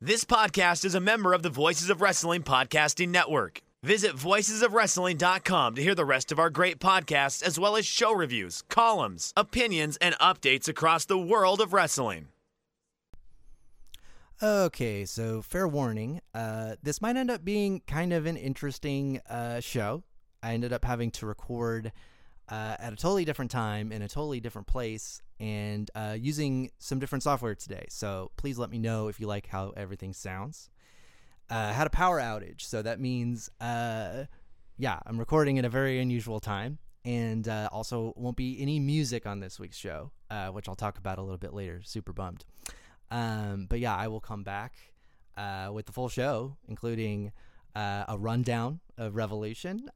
This podcast is a member of the Voices of Wrestling Podcasting Network. Visit voicesofwrestling.com to hear the rest of our great podcasts, as well as show reviews, columns, opinions, and updates across the world of wrestling. Okay, so fair warning. Uh, this might end up being kind of an interesting uh, show. I ended up having to record uh, at a totally different time in a totally different place and uh, using some different software today. So please let me know if you like how everything sounds. Uh, had a power outage, so that means, uh, yeah, I'm recording at a very unusual time, and uh, also won't be any music on this week's show, uh, which I'll talk about a little bit later. Super bummed. Um, but yeah, I will come back uh, with the full show, including a rundown of Revolution,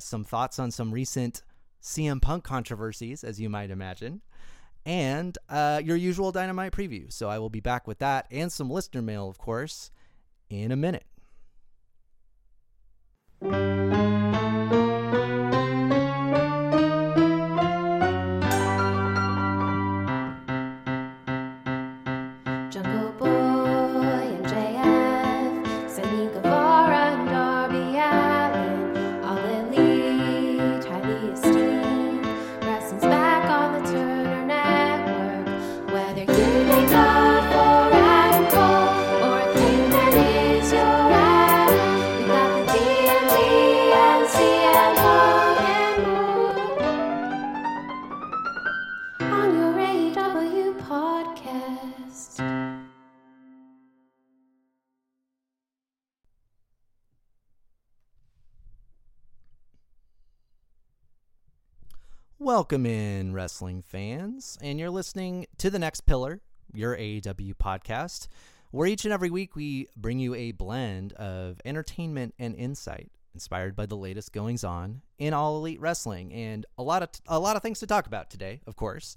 some thoughts on some recent CM Punk controversies, as you might imagine, and uh, your usual Dynamite preview. So I will be back with that and some listener mail, of course, in a minute. Welcome in, wrestling fans, and you're listening to The Next Pillar, your AEW podcast, where each and every week we bring you a blend of entertainment and insight inspired by the latest goings on in all elite wrestling, and a lot of a lot of things to talk about today, of course.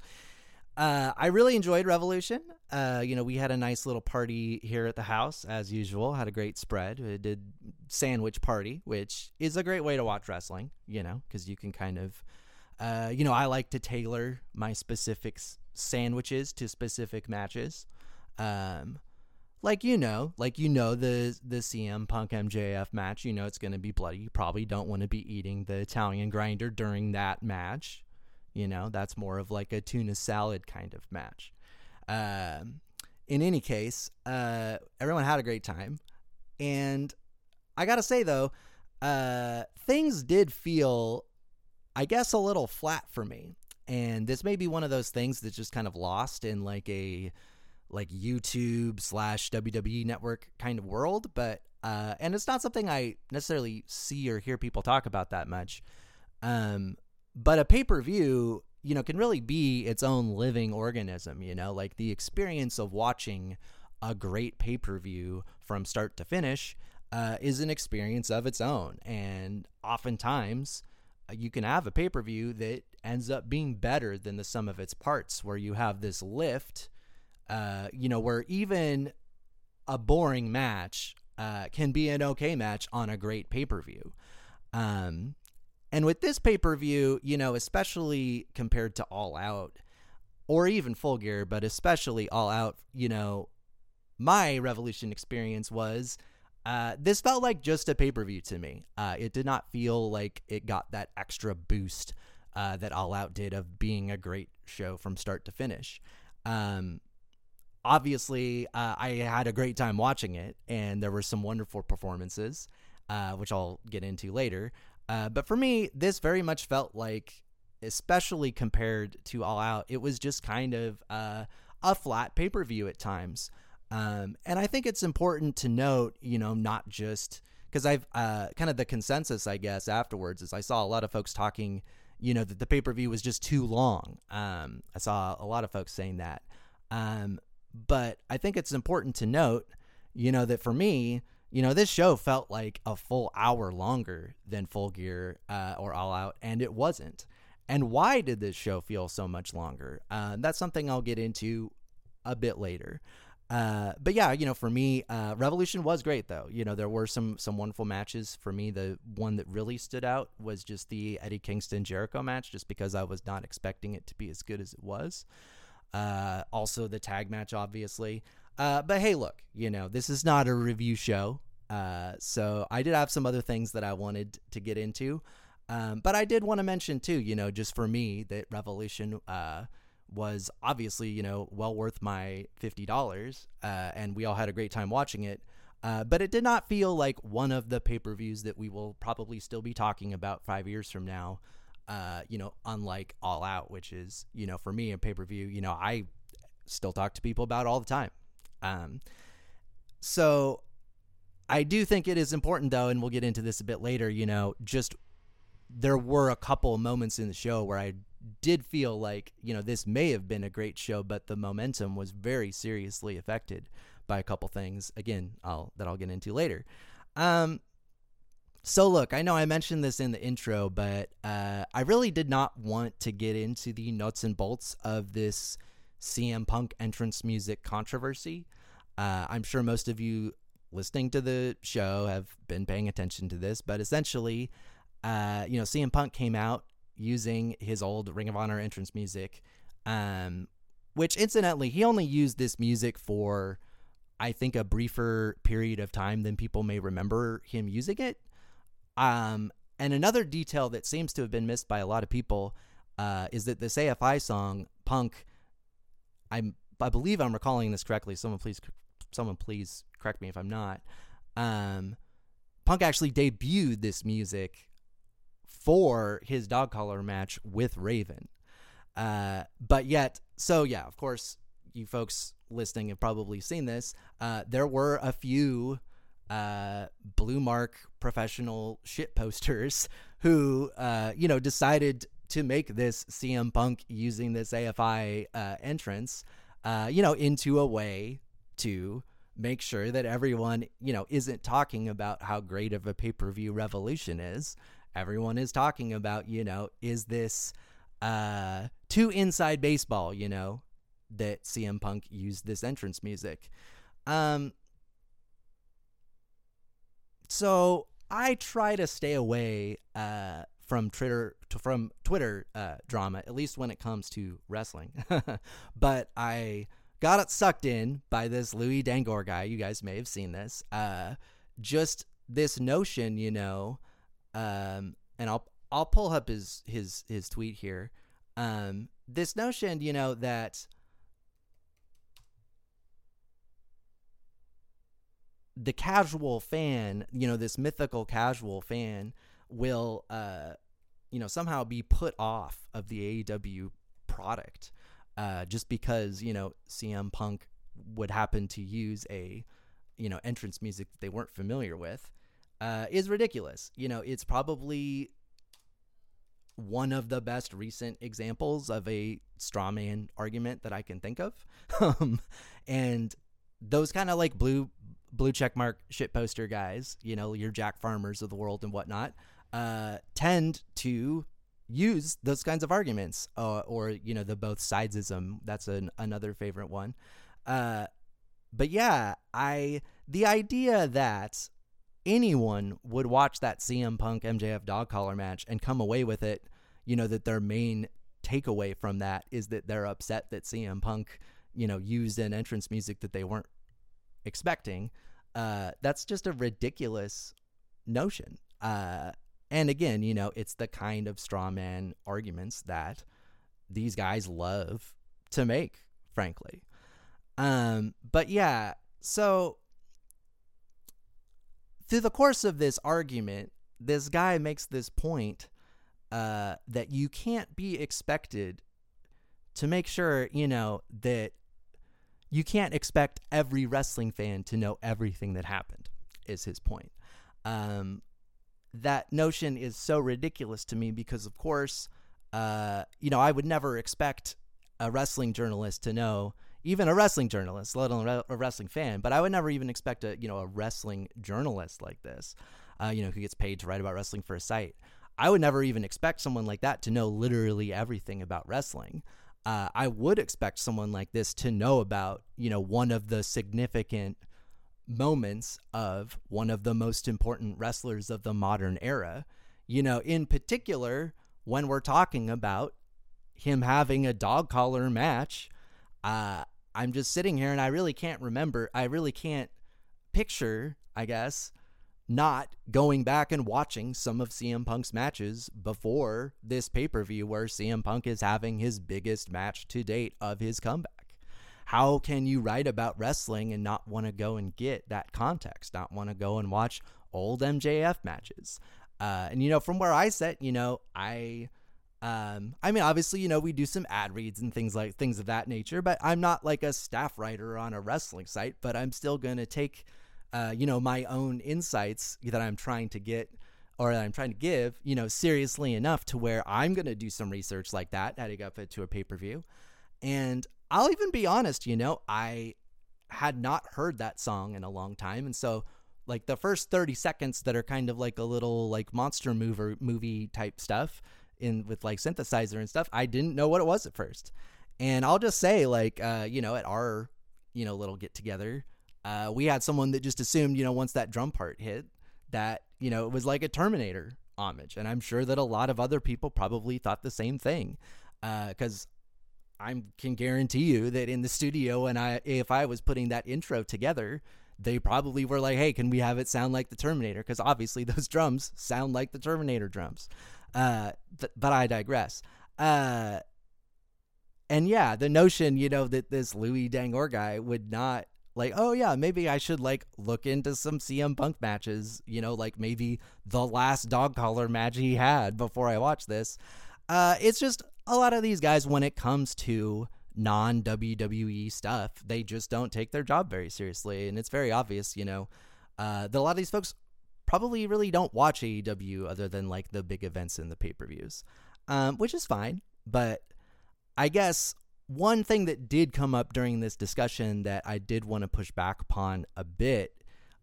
Uh, I really enjoyed Revolution. Uh, you know, we had a nice little party here at the house, as usual. Had a great spread. We did sandwich party, which is a great way to watch wrestling. You know, because you can kind of uh, you know, I like to tailor my specific sandwiches to specific matches. Um, like you know, like you know the the CM Punk MJF match. You know it's going to be bloody. You probably don't want to be eating the Italian grinder during that match. You know that's more of like a tuna salad kind of match. Um, in any case, uh, everyone had a great time, and I gotta say though, uh, things did feel I guess a little flat for me. And this may be one of those things that's just kind of lost in like a like YouTube slash WWE network kind of world, but uh, and it's not something I necessarily see or hear people talk about that much. Um, but a pay per view, you know, can really be its own living organism. You know, like the experience of watching a great pay per view from start to finish uh, is an experience of its own, and oftentimes you can have a pay per view that ends up being better than the sum of its parts, where you have this lift, uh, you know, where even a boring match uh, can be an okay match on a great pay per view. Um, and with this pay per view, you know, especially compared to All Out or even Full Gear, but especially All Out, you know, my Revolution experience was uh, this felt like just a pay per view to me. Uh, it did not feel like it got that extra boost uh, that All Out did of being a great show from start to finish. Um, obviously, uh, I had a great time watching it, and there were some wonderful performances, uh, which I'll get into later. But for me, this very much felt like, especially compared to All Out, it was just kind of a flat pay per view at times. Um, and I think it's important to note, you know, not just because I've uh, kind of the consensus, I guess, afterwards is I saw a lot of folks talking, you know, that the pay per view was just too long. Um, I saw a lot of folks saying that. Um, but I think it's important to note, you know, that for me, you know, this show felt like a full hour longer than Full Gear uh, or All Out, and it wasn't. And why did this show feel so much longer? Uh, that's something I'll get into a bit later. Uh, but yeah, you know, for me, uh, Revolution was great though. You know, there were some some wonderful matches. For me, the one that really stood out was just the Eddie Kingston Jericho match, just because I was not expecting it to be as good as it was. Uh, also, the tag match, obviously. Uh, but hey, look, you know, this is not a review show. Uh, so I did have some other things that I wanted to get into. Um, but I did want to mention too, you know, just for me, that Revolution was obviously, you know, well worth my fifty dollars, uh, and we all had a great time watching it. Uh, but it did not feel like one of the pay per views that we will probably still be talking about five years from now. Uh, you know, unlike All Out, which is, you know, for me a pay per view, you know, I still talk to people about all the time. Um, so I do think it is important though, and we'll get into this a bit later, you know, just there were a couple moments in the show where I did feel like, you know, this may have been a great show, but the momentum was very seriously affected by a couple things again, I'll that I'll get into later. Um so look, I know I mentioned this in the intro, but uh, I really did not want to get into the nuts and bolts of this CM Punk entrance music controversy. Uh, I'm sure most of you listening to the show have been paying attention to this, but essentially, uh, you know, CM Punk came out using his old Ring of Honor entrance music, um, which incidentally, he only used this music for, I think, a briefer period of time than people may remember him using it. Um, and another detail that seems to have been missed by a lot of people uh, is that this AFI song, Punk, I'm, I believe I'm recalling this correctly. Someone please, someone please correct me if I'm not. Um, Punk actually debuted this music for his dog collar match with Raven. Uh, but yet, so yeah, of course, you folks listening have probably seen this. Uh, there were a few uh, blue mark professional shit posters who, uh, you know, decided to make this CM Punk using this AFI uh, entrance, uh, you know, into a way to make sure that everyone, you know, isn't talking about how great of a pay per view revolution is. Everyone is talking about, you know, is this uh, too inside baseball, you know, that CM Punk used this entrance music. Um, so I try to stay away uh, from Twitter from Twitter uh, drama, at least when it comes to wrestling. but I got it sucked in by this Louis Dangoor guy. You guys may have seen this. Uh, just this notion, you know, um, and I'll I'll pull up his his his tweet here. Um, this notion, you know, that the casual fan, you know, this mythical casual fan will, uh, you know, somehow be put off of the AEW product uh, just because, you know, CM Punk would happen to use a, you know, entrance music that they weren't familiar with uh, is ridiculous. You know, it's probably one of the best recent examples of a strawman argument that I can think of. Um, and those kind of like blue blue check mark shit poster guys, you know, your Jack Farmers of the world and whatnot, uh, tend to use those kinds of arguments, uh, or you know, the both sidesism. That's an, another favorite one. Uh, but yeah, I the idea that anyone would watch that CM Punk MJF dog collar match and come away with it, you know, that their main takeaway from that is that they're upset that CM Punk, you know, used an entrance music that they weren't expecting. Uh, that's just a ridiculous notion. Uh, and again, you know, it's the kind of straw man arguments that these guys love to make, frankly. Um, but yeah, so through the course of this argument, this guy makes this point uh, that you can't be expected to make sure, you know, that you can't expect every wrestling fan to know everything that happened, is his point. Um, that notion is so ridiculous to me because, of course, uh, you know, I would never expect a wrestling journalist to know, even a wrestling journalist, let alone a wrestling fan, but I would never even expect a, you know, a wrestling journalist like this, uh, you know, who gets paid to write about wrestling for a site. I would never even expect someone like that to know literally everything about wrestling uh, I would expect someone like this to know about, you know, one of the significant moments of one of the most important wrestlers of the modern era. You know, in particular, when we're talking about him having a dog collar match, uh, I'm just sitting here and I really can't remember. I really can't picture, I guess, not going back and watching some of CM Punk's matches before this pay per view where CM Punk is having his biggest match to date of his comeback. How can you write about wrestling and not want to go and get that context, not want to go and watch old MJF matches? Uh, and, you know, from where I sit, you know, I. Um, I mean, obviously, you know, we do some ad reads and things like things of that nature, but I'm not like a staff writer on a wrestling site, but I'm still going to take uh, you know, my own insights that I'm trying to get or that I'm trying to give, you know, seriously enough to where I'm going to do some research like that, adding up to a pay per view. And I'll even be honest, you know, I had not heard that song in a long time. And so, like, the first 30 seconds that are kind of like a little like monster mover movie type stuff in with like synthesizer and stuff, I didn't know what it was at first. And I'll just say, like, uh, you know, at our, you know, little get together, uh, we had someone that just assumed, you know, once that drum part hit, that, you know, it was like a Terminator homage. And I'm sure that a lot of other people probably thought the same thing. Because uh, I can guarantee you that in the studio, and I, if I was putting that intro together, they probably were like, hey, can we have it sound like the Terminator? Because obviously those drums sound like the Terminator drums. Uh, th- but I digress. Uh, and yeah, the notion, you know, that this Louis Dangoor guy would not like, oh yeah, maybe I should like look into some CM Punk matches, you know, like maybe the last dog collar match he had before I watch this. Uh, it's just a lot of these guys when it comes to non WWE stuff, they just don't take their job very seriously, and it's very obvious, you know, uh, that a lot of these folks probably really don't watch AEW other than like the big events and the pay per views, um, which is fine, but I guess one thing that did come up during this discussion that I did want to push back upon a bit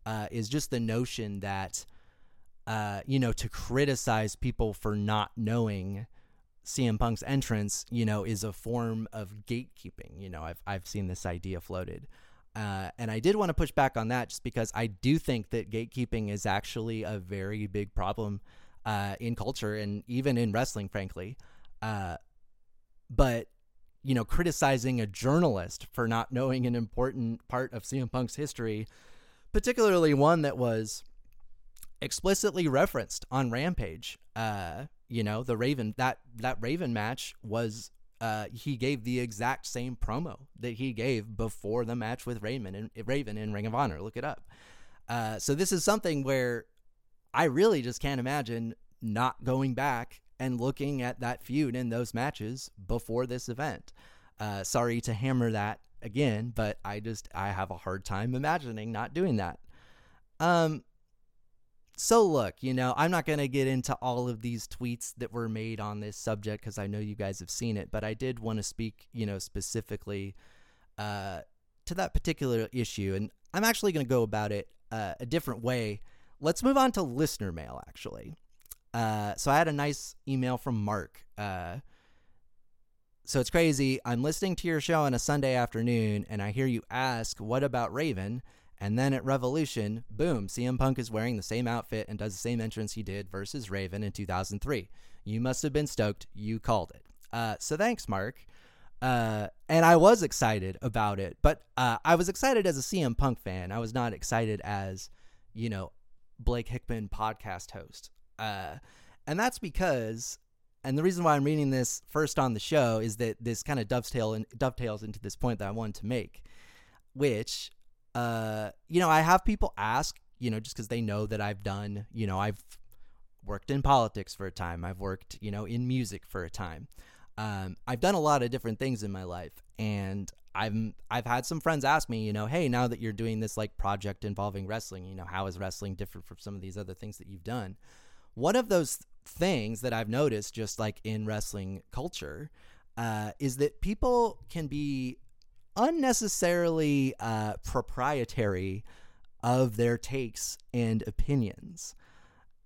uh, is just the notion that, uh, you know, to criticize people for not knowing CM Punk's entrance, you know, is a form of gatekeeping. You know, I've I've seen this idea floated. Uh, and I did want to push back on that just because I do think that gatekeeping is actually a very big problem uh, in culture and even in wrestling, frankly. Uh, but you know, criticizing a journalist for not knowing an important part of CM Punk's history, particularly one that was explicitly referenced on Rampage. Uh, you know, the Raven that that Raven match was uh, he gave the exact same promo that he gave before the match with Raven and Raven in Ring of Honor. Look it up. Uh, so this is something where I really just can't imagine not going back and looking at that feud in those matches before this event. Uh, sorry to hammer that again, but I just I have a hard time imagining not doing that. Um so look, you know, I'm not going to get into all of these tweets that were made on this subject cuz I know you guys have seen it, but I did want to speak, you know, specifically uh to that particular issue and I'm actually going to go about it uh, a different way. Let's move on to listener mail actually. Uh, so I had a nice email from Mark. Uh, so it's crazy. I'm listening to your show on a Sunday afternoon, and I hear you ask, "What about Raven?" And then at Revolution, boom, CM Punk is wearing the same outfit and does the same entrance he did versus Raven in 2003. You must have been stoked. You called it. Uh, so thanks, Mark. Uh, and I was excited about it, but uh, I was excited as a CM Punk fan. I was not excited as, you know, Blake Hickman podcast host. Uh, and that's because, and the reason why I'm reading this first on the show is that this kind of dovetail dovetails into this point that I wanted to make, which, uh, you know, I have people ask, you know, just because they know that I've done, you know, I've worked in politics for a time, I've worked, you know, in music for a time. Um, I've done a lot of different things in my life, and I'm I've had some friends ask me, you know, hey, now that you're doing this like project involving wrestling, you know, how is wrestling different from some of these other things that you've done? One of those things that I've noticed, just like in wrestling culture, uh, is that people can be unnecessarily uh, proprietary of their takes and opinions.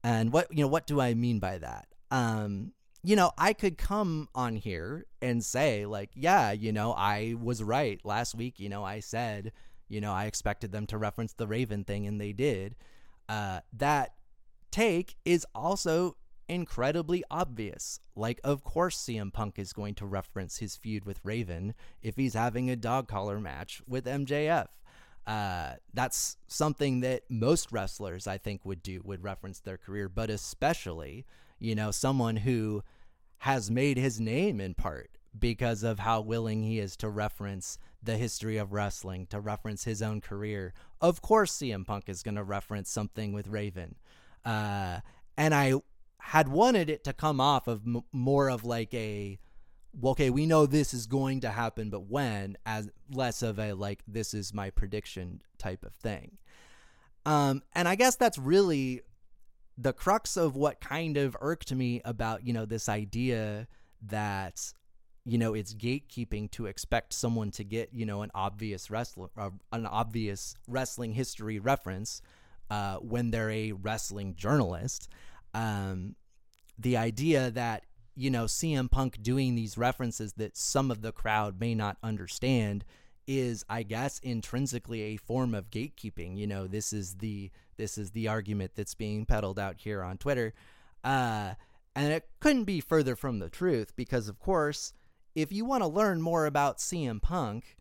And what you know, what do I mean by that? Um, you know, I could come on here and say, like, yeah, you know, I was right last week. You know, I said, you know, I expected them to reference the Raven thing, and they did. Uh, that take is also incredibly obvious. Like, of course, CM Punk is going to reference his feud with Raven if he's having a dog collar match with MJF. Uh, that's something that most wrestlers, I think, would do, would reference their career, but especially, you know, someone who has made his name in part because of how willing he is to reference the history of wrestling, to reference his own career. Of course, CM Punk is going to reference something with Raven. Uh, and I had wanted it to come off of m- more of like a okay, we know this is going to happen, but when, as less of a like, this is my prediction type of thing. Um, and I guess that's really the crux of what kind of irked me about, you know, this idea that, you know, it's gatekeeping to expect someone to get, you know, an obvious wrestler, uh, an obvious wrestling history reference uh, when they're a wrestling journalist. Um, the idea that you know, CM Punk doing these references that some of the crowd may not understand is I guess intrinsically a form of gatekeeping. You know, this is the this is the argument that's being peddled out here on Twitter. Uh and it couldn't be further from the truth because of course, if you want to learn more about CM Punk,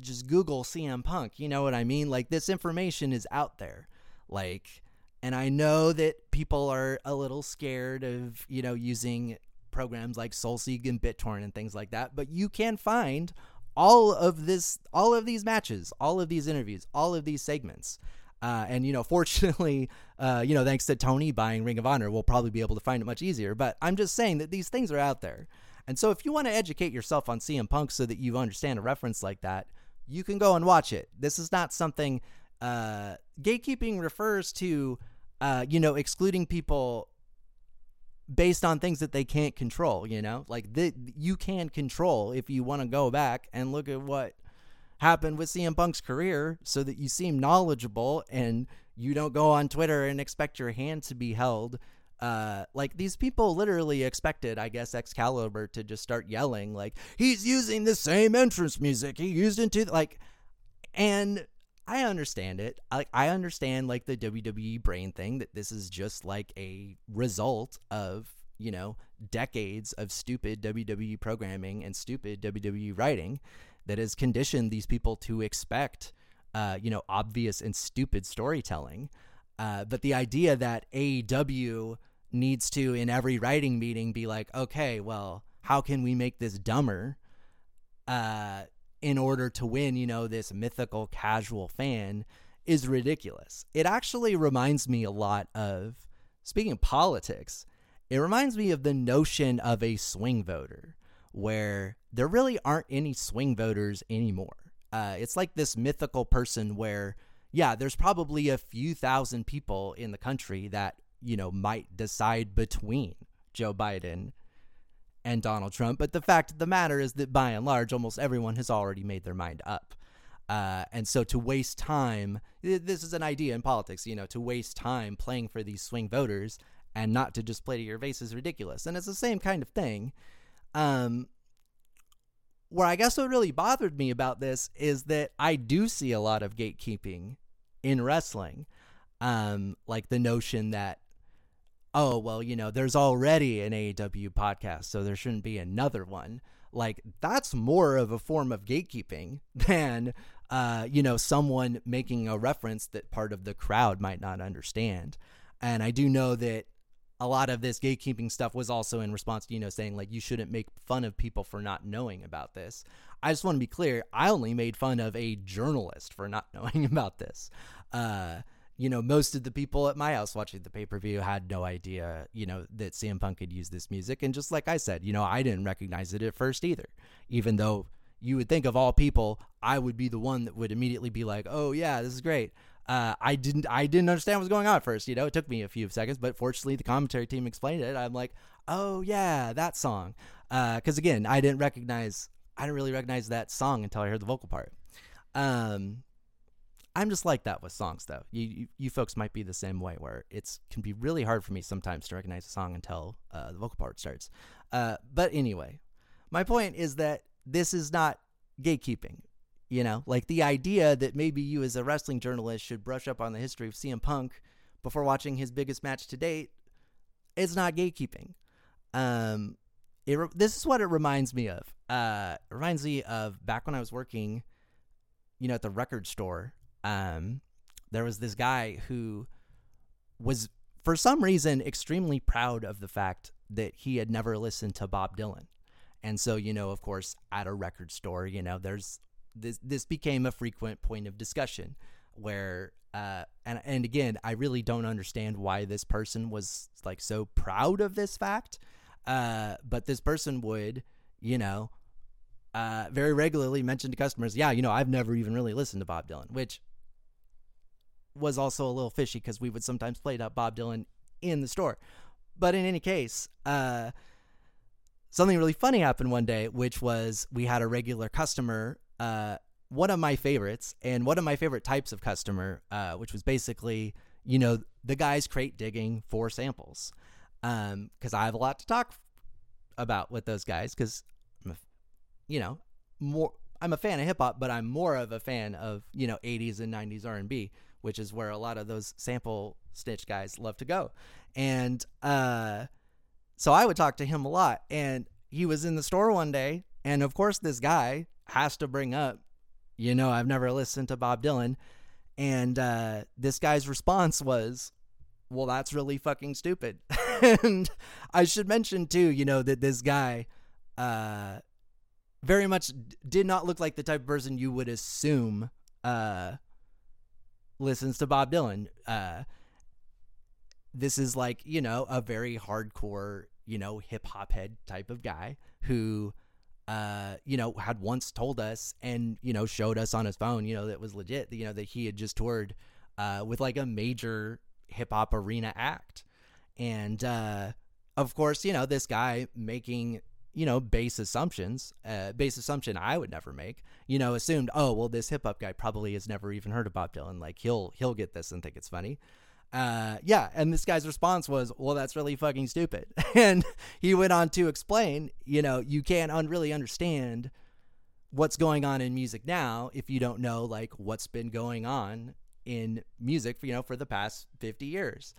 just Google CM Punk. You know what I mean? Like this information is out there. Like and I know that people are a little scared of, you know, using programs like SoulSeek and BitTorrent and things like that, but you can find all of this, all of these matches, all of these interviews, all of these segments. Uh, and you know, fortunately, uh, you know, thanks to Tony buying Ring of Honor, we'll probably be able to find it much easier. But I'm just saying that these things are out there, and so if you want to educate yourself on CM Punk so that you understand a reference like that, you can go and watch it. This is not something uh, gatekeeping refers to uh, you know, excluding people based on things that they can't control, you know? Like the, you can control if you want to go back and look at what happened with CM Punk's career so that you seem knowledgeable and you don't go on Twitter and expect your hand to be held. Uh, like these people literally expected, I guess, Excalibur to just start yelling, like, he's using the same entrance music he used into, like, and I understand it. I I understand like the WWE brain thing that this is just like a result of, you know, decades of stupid WWE programming and stupid WWE writing that has conditioned these people to expect uh, you know, obvious and stupid storytelling. Uh, but the idea that AEW needs to in every writing meeting be like, okay, well, how can we make this dumber? Uh, in order to win, you know, this mythical casual fan is ridiculous. It actually reminds me a lot of, speaking of politics, it reminds me of the notion of a swing voter, where there really aren't any swing voters anymore. Uh, it's like this mythical person where, yeah, there's probably a few thousand people in the country that, you know, might decide between Joe Biden and Donald Trump. But the fact of the matter is that by and large, almost everyone has already made their mind up. Uh, and so to waste time, this is an idea in politics, you know, to waste time playing for these swing voters and not to just play to your base is ridiculous. And it's the same kind of thing. Um, where I guess what really bothered me about this is that I do see a lot of gatekeeping in wrestling. Um, like the notion that oh, well, you know, there's already an AEW podcast, so there shouldn't be another one. Like, that's more of a form of gatekeeping than, uh, you know, someone making a reference that part of the crowd might not understand. And I do know that a lot of this gatekeeping stuff was also in response to, you know, saying like you shouldn't make fun of people for not knowing about this. I just want to be clear, I only made fun of a journalist for not knowing about this. Uh, you know, most of the people at my house watching the pay per view had no idea, you know, that CM Punk could use this music. And just like I said, you know, I didn't recognize it at first either, even though you would think of all people, I would be the one that would immediately be like, oh, yeah, this is great. Uh, I didn't, I didn't understand what was going on at first. You know, it took me a few seconds, but fortunately, the commentary team explained it. I'm like, oh yeah, that song. Because uh, again, I didn't recognize, I didn't really recognize that song until I heard the vocal part. Um, I'm just like that with songs, though. You, you, you folks might be the same way, where it's can be really hard for me sometimes to recognize a song until uh, the vocal part starts. Uh, but anyway, my point is that this is not gatekeeping. You know, like the idea that maybe you as a wrestling journalist should brush up on the history of CM Punk before watching his biggest match to date. it's not gatekeeping. Um, it re- this is what it reminds me of. Uh, it reminds me of back when I was working, you know, at the record store. Um, there was this guy who was, for some reason, extremely proud of the fact that he had never listened to Bob Dylan. And so, you know, of course, at a record store, you know, there's this this became a frequent point of discussion where uh and and again, I really don't understand why this person was like so proud of this fact. Uh but this person would, you know, uh very regularly mention to customers, yeah, you know, I've never even really listened to Bob Dylan, which was also a little fishy because we would sometimes play that Bob Dylan in the store. But in any case, uh something really funny happened one day, which was we had a regular customer, uh, one of my favorites, and one of my favorite types of customer, uh, which was basically, you know, the guys crate digging for samples. Because I have a lot to talk about with those guys, because, you know, more. I'm a fan of hip hop, but I'm more of a fan of you know 80s and 90s R&B, which is where a lot of those sample snitch guys love to go. And uh, so I would talk to him a lot. And he was in the store one day. And of course, this guy has to bring up, you know, I've never listened to Bob Dylan. And uh, this guy's response was, well, that's really fucking stupid. and I should mention, too, you know, that this guy uh, very much did not look like the type of person you would assume uh, listens to Bob Dylan. Uh, this is like, you know, a very hardcore, you know, hip hop head type of guy who, uh, you know, had once told us and, you know, showed us on his phone, you know, that was legit, you know, that he had just toured uh, with like a major hip hop arena act. And, uh, of course, you know, this guy making, you know, base assumptions, uh, base assumption I would never make, you know, assumed, oh, well, this hip hop guy probably has never even heard of Bob Dylan. Like he'll, he'll get this and think it's funny uh, yeah, and this guy's response was, "Well, that's really fucking stupid." and he went on to explain, you know, you can't un- really understand what's going on in music now if you don't know like what's been going on in music, for, you know, for the past fifty years.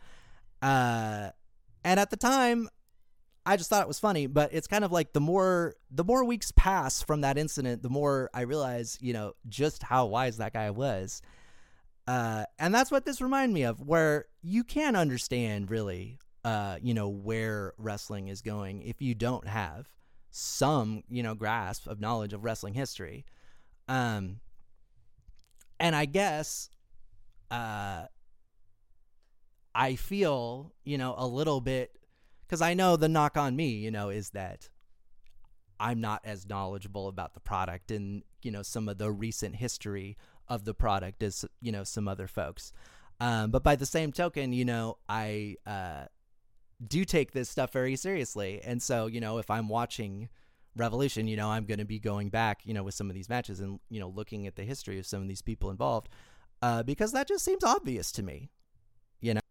Uh, and at the time, I just thought it was funny, but it's kind of like the more the more weeks pass from that incident, the more I realize, you know, just how wise that guy was uh, and that's what this reminded me of, where you can't understand really, uh, you know, where wrestling is going if you don't have some, you know, grasp of knowledge of wrestling history. Um, and I guess, uh, I feel, you know, a little bit because I know the knock on me, you know, is that I'm not as knowledgeable about the product and, you know, some of the recent history of the product as you know some other folks. Um, but by the same token, you know, I uh, do take this stuff very seriously, and so you know, if I'm watching Revolution, you know, I'm going to be going back, you know, with some of these matches and you know, looking at the history of some of these people involved, uh, because that just seems obvious to me, you know.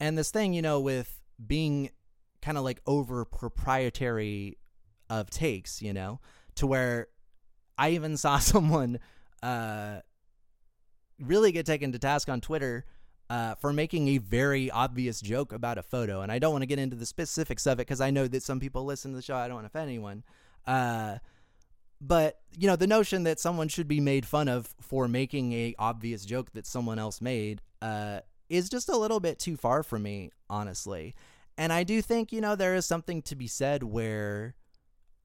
And this thing, you know, with being kind of like over proprietary of takes, you know, to where I even saw someone uh, really get taken to task on Twitter uh, for making a very obvious joke about a photo. And I don't want to get into the specifics of it because I know that some people listen to the show. I don't want to offend anyone. Uh, but you know the notion that someone should be made fun of for making a obvious joke that someone else made uh, is just a little bit too far for me, honestly. And I do think, you know, there is something to be said where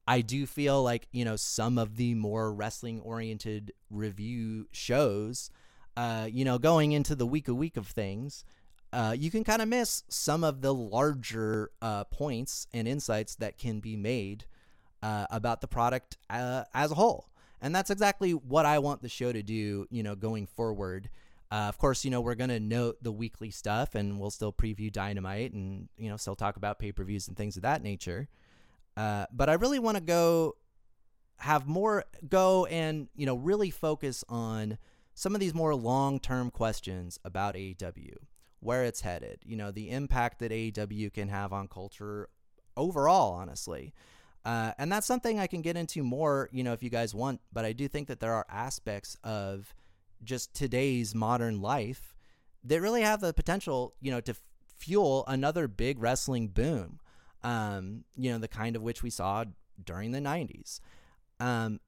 I do feel like, you know, some of the more wrestling oriented review shows, uh, you know, going into the week a week of things, uh, you can kind of miss some of the larger uh, points and insights that can be made uh, about the product uh, as a whole. And that's exactly what I want the show to do, you know, going forward uh, of course, you know, we're going to note the weekly stuff and we'll still preview Dynamite and, you know, still talk about pay per views and things of that nature. Uh, but I really want to go have more go and, you know, really focus on some of these more long term questions about AEW, where it's headed, you know, the impact that AEW can have on culture overall, honestly. Uh, and that's something I can get into more, you know, if you guys want. But I do think that there are aspects of just today's modern life that really have the potential, you know, to fuel another big wrestling boom. Um, you know, the kind of which we saw during the 90s. Um,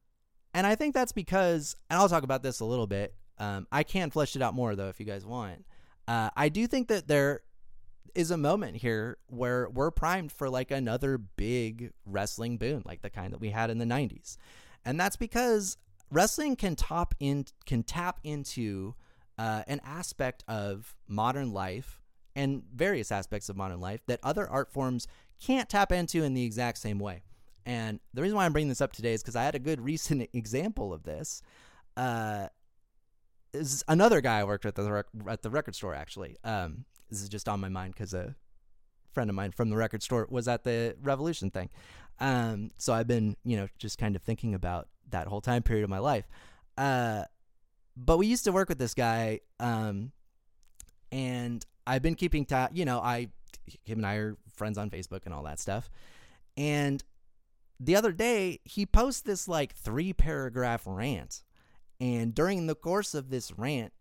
and I think that's because, and I'll talk about this a little bit. Um, I can flesh it out more though if you guys want. Uh, I do think that there is a moment here where we're primed for like another big wrestling boom, like the kind that we had in the 90s. And that's because wrestling can top in can tap into uh, an aspect of modern life and various aspects of modern life that other art forms can't tap into in the exact same way. And the reason why I'm bringing this up today is because I had a good recent example of this. Uh, is another guy I worked with at the, rec- at the record store actually. Um, this is just on my mind because a friend of mine from the record store was at the Revolution thing. Um, so I've been, you know, just kind of thinking about that whole time period of my life. Uh, but we used to work with this guy, um, and I've been keeping tab. You know, I him and I are friends on Facebook and all that stuff. And the other day, he posts this like three paragraph rant, and during the course of this rant,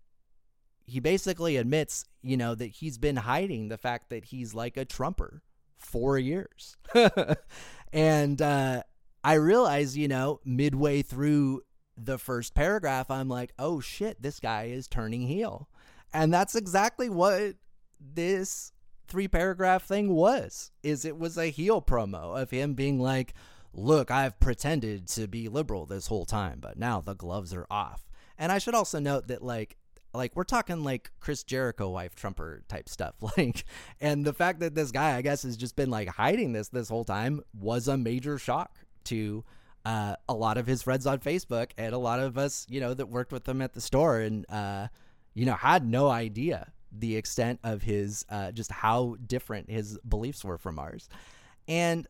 he basically admits, you know, that he's been hiding the fact that he's like a Trumper for years. and uh, I realize, you know, midway through the first paragraph, I'm like, oh shit, this guy is turning heel. And that's exactly what this three paragraph thing was is it was a heel promo of him being like look i've pretended to be liberal this whole time but now the gloves are off and i should also note that like like we're talking like Chris Jericho wife Trumper type stuff like and the fact that this guy I guess has just been like hiding this this whole time was a major shock to uh, a lot of his friends on Facebook and a lot of us you know that worked with him at the store and uh, you know had no idea the extent of his uh, just how different his beliefs were from ours. And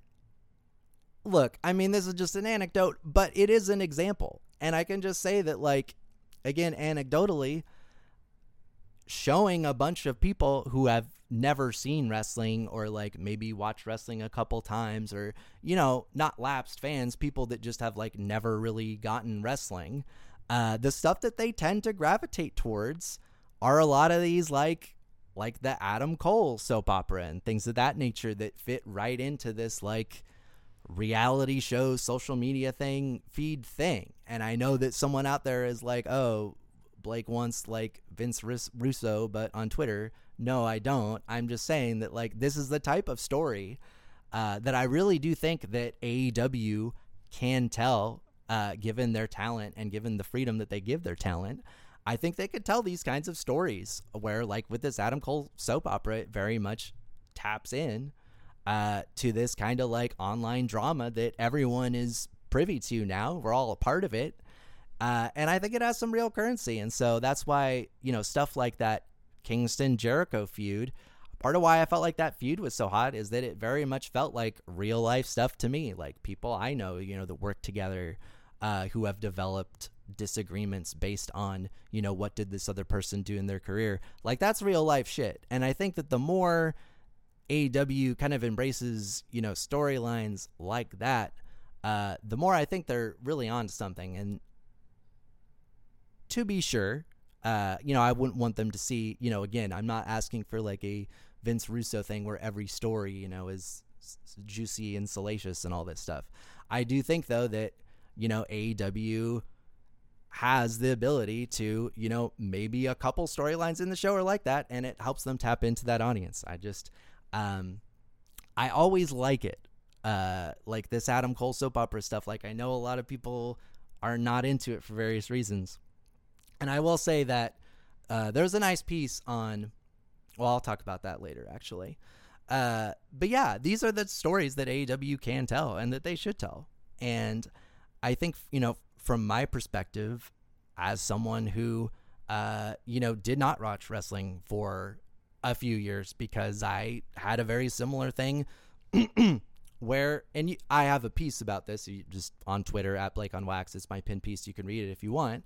look I mean this is just an anecdote but it is an example. And I can just say that like again anecdotally showing a bunch of people who have never seen wrestling or like maybe watched wrestling a couple times or you know not lapsed fans people that just have like never really gotten wrestling. Uh the stuff that they tend to gravitate towards are a lot of these like like the Adam Cole soap opera and things of that nature that fit right into this like reality show social media thing feed thing. And i know that someone out there is like oh Blake wants like Vince Russo, but on Twitter, no, I don't. I'm just saying that like this is the type of story uh, that I really do think that AEW can tell, uh, given their talent and given the freedom that they give their talent. I think they could tell these kinds of stories where, like with this Adam Cole soap opera, it very much taps in uh, to this kind of like online drama that everyone is privy to now. We're all a part of it. Uh, and I think it has some real currency. And so that's why, you know, stuff like that Kingston Jericho feud, part of why I felt like that feud was so hot is that it very much felt like real life stuff to me. Like people I know, you know, that work together uh, who have developed disagreements based on, you know, what did this other person do in their career. Like that's real life shit. And I think that the more AEW kind of embraces, you know, storylines like that, uh, the more I think they're really on to something. And to be sure, uh, you know, I wouldn't want them to see, you know, again, I'm not asking for like a Vince Russo thing where every story, you know, is juicy and salacious and all this stuff. I do think though that, you know, AEW has the ability to, you know, maybe a couple storylines in the show are like that and it helps them tap into that audience. I just um I always like it. Uh like this Adam Cole soap opera stuff. Like I know a lot of people are not into it for various reasons. And I will say that uh, there's a nice piece on. Well, I'll talk about that later, actually. Uh, but yeah, these are the stories that AEW can tell and that they should tell. And I think, you know, from my perspective, as someone who, uh, you know, did not watch wrestling for a few years because I had a very similar thing where, and you, I have a piece about this just on Twitter at Blake on Wax. It's my pin piece. You can read it if you want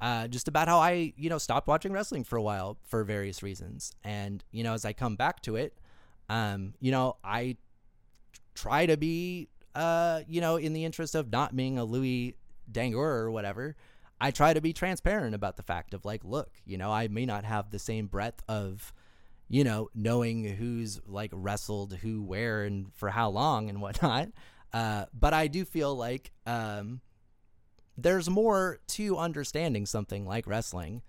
uh, just about how I, you know, stopped watching wrestling for a while for various reasons. And, you know, as I come back to it, um, you know, I try to be, uh, you know, in the interest of not being a Louis Dangoor or whatever, I try to be transparent about the fact of like, look, you know, I may not have the same breadth of, you know, knowing who's like wrestled who where and for how long and whatnot. Uh, but I do feel like um, there's more to understanding something like wrestling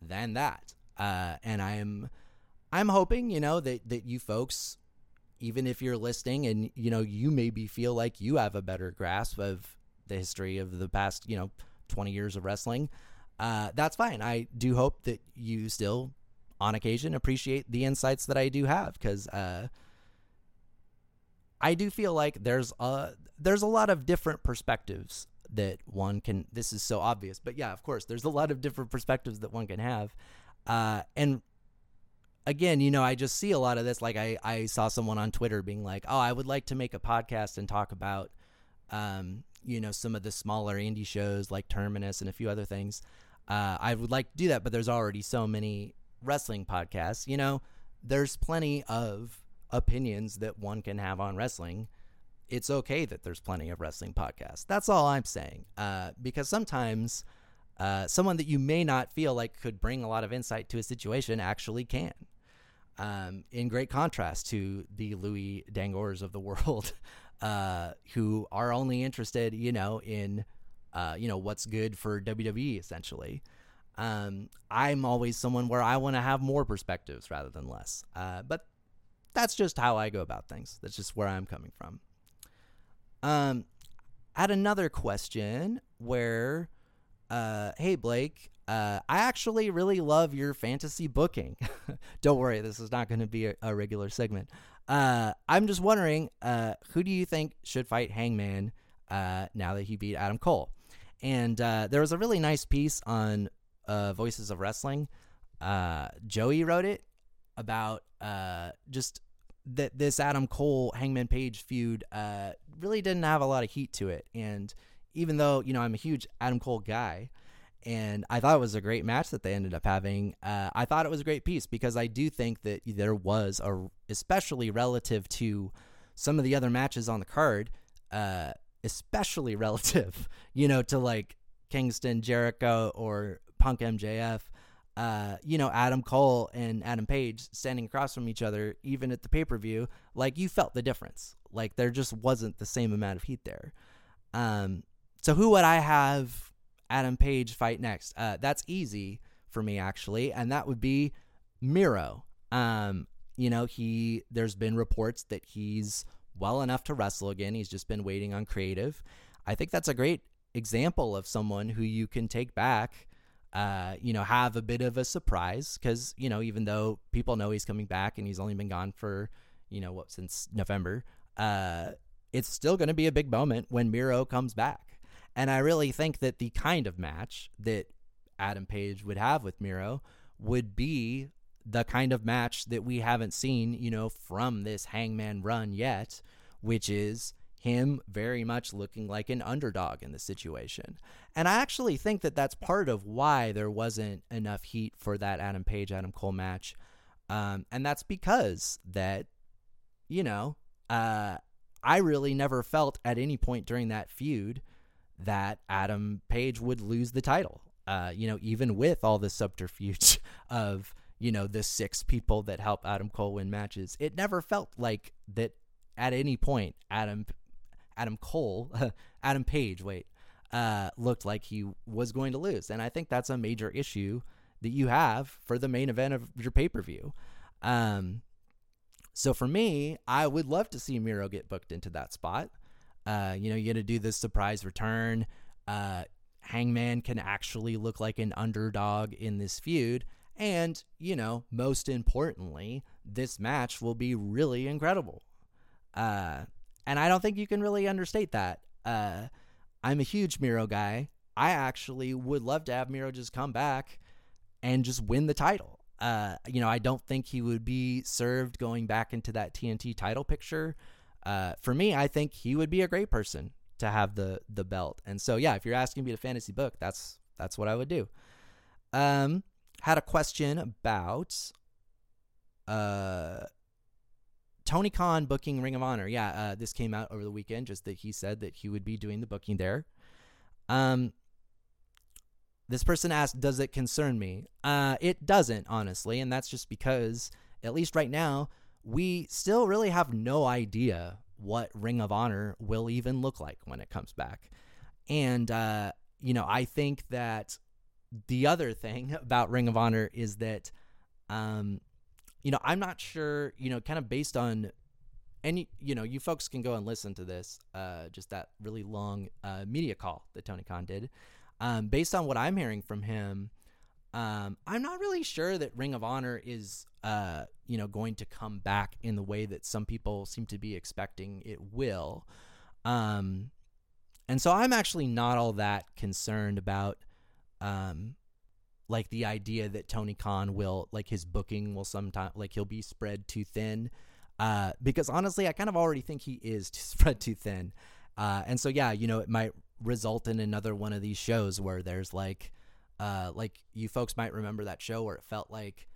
than that. Uh, and I'm I'm hoping, you know, that that you folks even if you're listening and you know you maybe feel like you have a better grasp of the history of the past, you know, 20 years of wrestling, uh, that's fine. I do hope that you still on occasion appreciate the insights that I do have because uh, I do feel like there's a there's a lot of different perspectives that one can this is so obvious but yeah of course there's a lot of different perspectives that one can have. Uh, and again you know i just see a lot of this like i i saw someone on twitter being like oh i would like to make a podcast and talk about um you know some of the smaller indie shows like terminus and a few other things. Uh, i would like to do that but there's already so many wrestling podcasts you know? There's plenty of opinions that one can have on wrestling it's okay that there's plenty of wrestling podcasts. That's all I'm saying. Uh, because sometimes uh, someone that you may not feel like could bring a lot of insight to a situation actually can. Um, in great contrast to the Louis Dangoors of the world, uh, who are only interested, you know, in uh, you know what's good for WWE essentially. Um, I'm always someone where I want to have more perspectives rather than less. Uh, but that's just how I go about things. That's just where I'm coming from. Um, I had another question where, uh, hey Blake, uh, I actually really love your fantasy booking. Don't worry, this is not going to be a, a, regular segment. Uh, I'm just wondering, uh, who do you think should fight Hangman uh, now that he beat Adam Cole? And uh, there was a really nice piece on uh, Voices of Wrestling. Uh, Joey wrote it about uh, just that this Adam Cole Hangman Page feud uh, really didn't have a lot of heat to it. And even though you know I'm a huge Adam Cole guy, and I thought it was a great match that they ended up having, uh, I thought it was a great piece because I do think that there was a, especially relative to some of the other matches on the card, uh, especially relative, you know, to like Kingston Jericho or Punk MJF uh, you know, Adam Cole and Adam Page standing across from each other, even at the pay per view, like you felt the difference. Like there just wasn't the same amount of heat there. Um, so who would I have Adam Page fight next? Uh, that's easy for me actually, and that would be Miro. Um, you know, he there's been reports that he's well enough to wrestle again. He's just been waiting on creative. I think that's a great example of someone who you can take back uh, you know, have a bit of a surprise because, you know, even though people know he's coming back and he's only been gone for, you know, what, since November, uh, it's still going to be a big moment when Miro comes back. And I really think that the kind of match that Adam Page would have with Miro would be the kind of match that we haven't seen, you know, from this hangman run yet, which is him very much looking like an underdog in the situation. And I actually think that that's part of why there wasn't enough heat for that Adam Page Adam Cole match. Um, and that's because that, you know, uh, I really never felt at any point during that feud that Adam Page would lose the title. Uh, you know, even with all the subterfuge of, you know, the six people that help Adam Cole win matches, it never felt like that at any point Adam Adam Cole, Adam Page, wait, uh, looked like he was going to lose. And I think that's a major issue that you have for the main event of your pay per view. Um, so for me, I would love to see Miro get booked into that spot. Uh, you know, you got to do this surprise return. Uh, Hangman can actually look like an underdog in this feud. And, you know, most importantly, this match will be really incredible. Uh, and I don't think you can really understate that. Uh, I'm a huge Miro guy. I actually would love to have Miro just come back and just win the title. Uh, you know, I don't think he would be served going back into that TNT title picture. Uh, for me, I think he would be a great person to have the the belt. And so, yeah, if you're asking me to fantasy book, that's that's what I would do. Um, had a question about uh Tony Khan booking Ring of Honor. Yeah, uh, this came out over the weekend. Just that he said that he would be doing the booking there. Um, this person asked, "Does it concern me?" Uh, it doesn't, honestly, and that's just because, at least right now, we still really have no idea what Ring of Honor will even look like when it comes back. And uh, you know, I think that the other thing about Ring of Honor is that, um, you know, I'm not sure. You know, kind of based on any, you, know you folks can go and listen to this uh, just that really long uh, media call that tony khan did um, based on what i'm hearing from him um, i'm not really sure that ring of honor is uh, you know going to come back in the way that some people seem to be expecting it will um, and so i'm actually not all that concerned about um, like the idea that tony khan will like his booking will sometime like he'll be spread too thin uh, because honestly, I kind of already think he is spread too thin. Uh, and so, yeah, you know, it might result in another one of these shows where there's like, uh, like you folks might remember that show where it felt like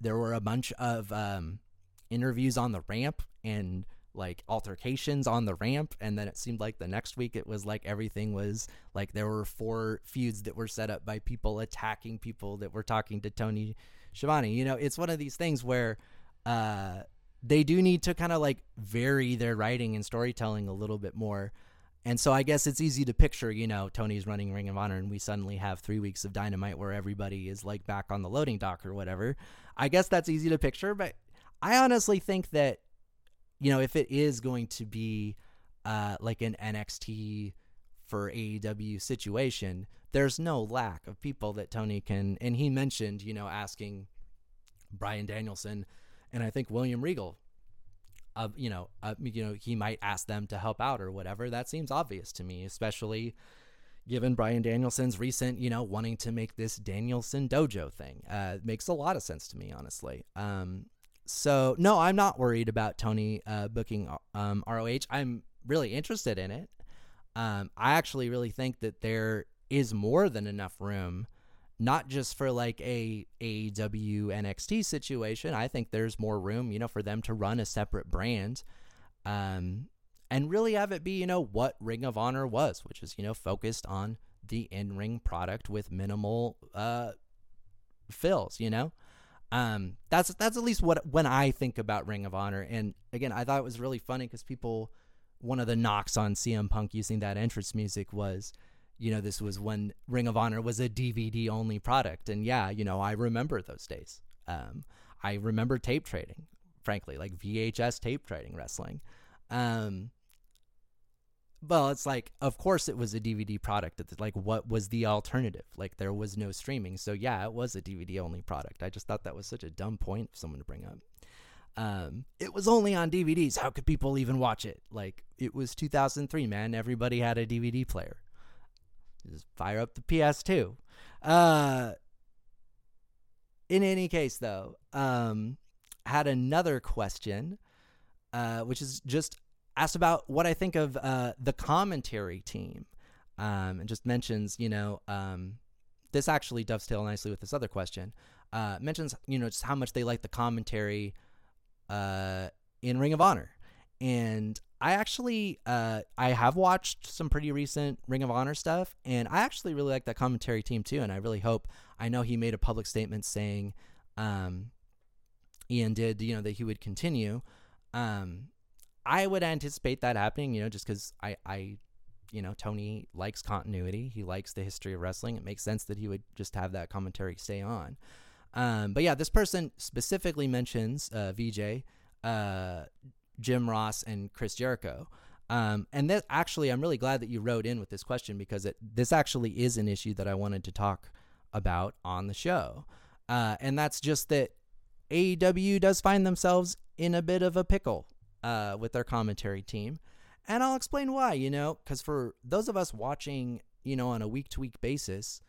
there were a bunch of um, interviews on the ramp and like altercations on the ramp and then it seemed like the next week it was like everything was like there were four feuds that were set up by people attacking people that were talking to Tony Schiavone. You know, it's one of these things where uh they do need to kind of like vary their writing and storytelling a little bit more. And so I guess it's easy to picture, you know, Tony's running Ring of Honor and we suddenly have three weeks of dynamite where everybody is like back on the loading dock or whatever. I guess that's easy to picture, but I honestly think that, you know, if it is going to be uh, like an NXT for AEW situation, there's no lack of people that Tony can. And he mentioned, you know, asking Bryan Danielson and I think William Regal, uh, you know, uh, you know, he might ask them to help out or whatever. That seems obvious to me, especially given Bryan Danielson's recent, you know, wanting to make this Danielson dojo thing. Uh, makes a lot of sense to me, honestly. Um, so no, I'm not worried about Tony uh, booking um, ROH. I'm really interested in it. Um, I actually really think that there is more than enough room not just for like a AEW NXT situation. I think there's more room, you know, for them to run a separate brand. Um, and really have it be, you know, what Ring of Honor was, which is, you know, focused on the in ring product with minimal uh fills, you know? Um, that's that's at least what when I think about Ring of Honor. And again, I thought it was really funny because people one of the knocks on CM Punk using that entrance music was you know, this was when Ring of Honor was a DVD only product. And yeah, you know, I remember those days. Um, I remember tape trading, frankly, like VHS tape trading wrestling. Um, well, it's like, of course, it was a DVD product. Like, what was the alternative? Like, there was no streaming. So, yeah, it was a DVD only product. I just thought that was such a dumb point for someone to bring up. Um, it was only on DVDs. How could people even watch it? Like, it was 2003, man. Everybody had a DVD player. Just fire up the PS2. Uh, in any case, though, um, had another question, uh, which is just asked about what I think of uh, the commentary team, um, and just mentions, you know, um, this actually dovetails nicely with this other question. Uh, mentions, you know, just how much they like the commentary uh, in Ring of Honor, and I actually uh, I have watched some pretty recent Ring of Honor stuff, and I actually really like that commentary team too. And I really hope I know he made a public statement saying um, Ian did you know that he would continue. Um, I would anticipate that happening, you know, just because I I you know Tony likes continuity, he likes the history of wrestling. It makes sense that he would just have that commentary stay on. Um, but yeah, this person specifically mentions uh, VJ. Uh, Jim Ross and Chris Jericho. Um, and that actually, I'm really glad that you wrote in with this question because it, this actually is an issue that I wanted to talk about on the show. Uh, and that's just that AEW does find themselves in a bit of a pickle uh, with their commentary team. And I'll explain why, you know, because for those of us watching, you know, on a week to week basis,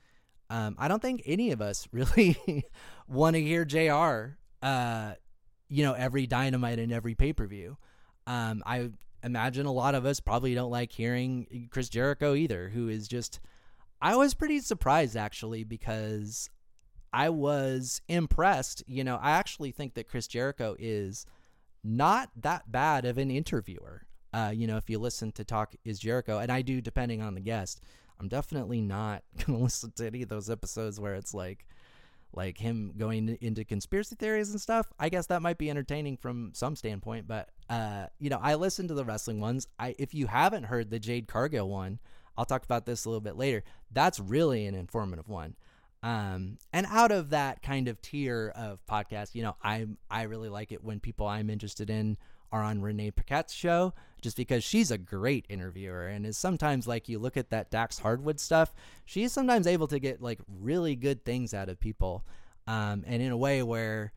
um, I don't think any of us really want to hear JR, uh, you know, every dynamite and every pay per view. Um, I imagine a lot of us probably don't like hearing Chris Jericho either, who is just. I was pretty surprised actually because I was impressed. You know, I actually think that Chris Jericho is not that bad of an interviewer. Uh, you know, if you listen to Talk is Jericho, and I do depending on the guest, I'm definitely not gonna listen to any of those episodes where it's like like him going into conspiracy theories and stuff. I guess that might be entertaining from some standpoint, but uh, you know, I listen to the wrestling ones. I if you haven't heard the Jade Cargill one, I'll talk about this a little bit later. That's really an informative one. Um, and out of that kind of tier of podcast, you know, I I really like it when people I'm interested in are on Renee Paquette's show, just because she's a great interviewer and is sometimes like you look at that Dax Harwood stuff, she's sometimes able to get like really good things out of people, um, and in a way where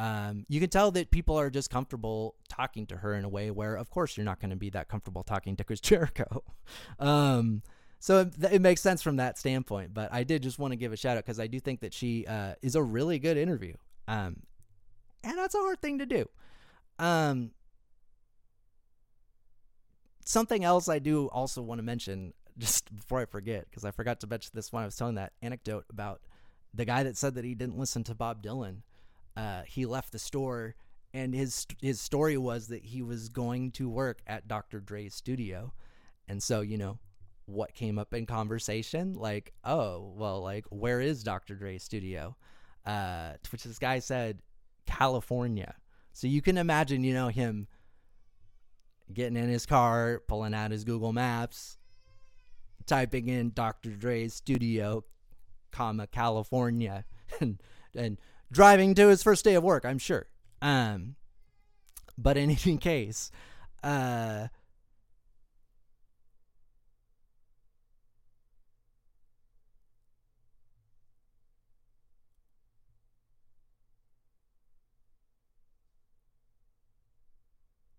um, you can tell that people are just comfortable talking to her in a way where, of course, you're not going to be that comfortable talking to Chris Jericho. So it, it, makes sense from that standpoint. But I did just want to give a shout out because I do think that she uh, is a really good interview. Um, and that's a hard thing to do. Um, something else I do also want to mention just before I forget, because I forgot to mention this when I was telling that anecdote about the guy that said that he didn't listen to Bob Dylan. Uh, he left the store, and his his story was that he was going to work at Dr. Dre's studio, and so you know what came up in conversation, like oh well, like where is Dr. Dre's studio? Uh, which this guy said California. So you can imagine, you know, him getting in his car, pulling out his Google Maps, typing in Dr. Dre's studio, comma California, and and driving to his first day of work. I'm sure. Um, but in any case, uh.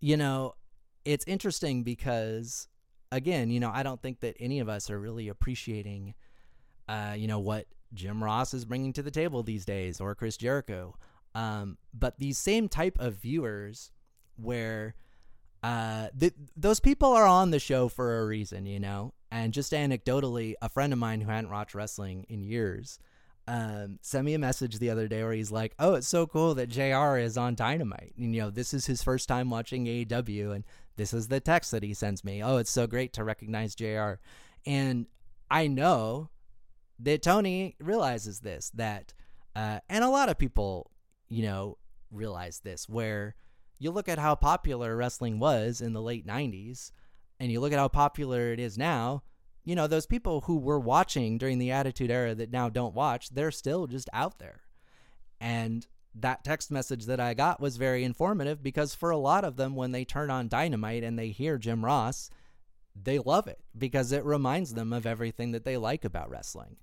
You know, it's interesting because again, you know, I don't think that any of us are really appreciating, uh, you know, what Jim Ross is bringing to the table these days or Chris Jericho. Um, but these same type of viewers where uh, th- those people are on the show for a reason, you know. And just anecdotally, a friend of mine who hadn't watched wrestling in years um, sent me a message the other day where he's like, "Oh, it's so cool that Jr. is on Dynamite. And, you know, this is his first time watching AEW, and this is the text that he sends me. Oh, it's so great to recognize Jr. And I know that Tony realizes this that, uh, and a lot of people, you know, realize this where you look at how popular wrestling was in the late '90s, and you look at how popular it is now you know, those people who were watching during the Attitude Era that now don't watch, they're still just out there. And that text message that I got was very informative because for a lot of them, when they turn on Dynamite and they hear Jim Ross, they love it because it reminds them of everything that they like about wrestling.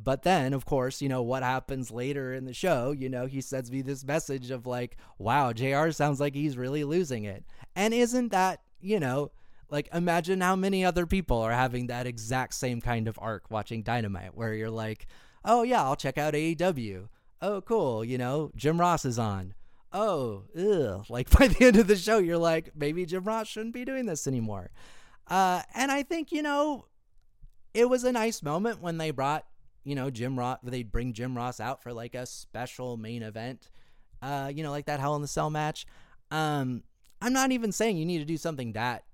But then, of course, you know, what happens later in the show, you know, he sends me this message of like, wow, JR sounds like he's really losing it. And isn't that, you know, like, imagine how many other people are having that exact same kind of arc watching Dynamite, where you're like, oh, yeah, I'll check out AEW. Oh, cool. You know, Jim Ross is on. Oh, ugh. Like, by the end of the show, you're like, maybe Jim Ross shouldn't be doing this anymore. Uh, and I think, you know, it was a nice moment when they brought, you know, Jim Ross, they'd bring Jim Ross out for like a special main event, uh, you know, like that Hell in the Cell match. Um, I'm not even saying you need to do something that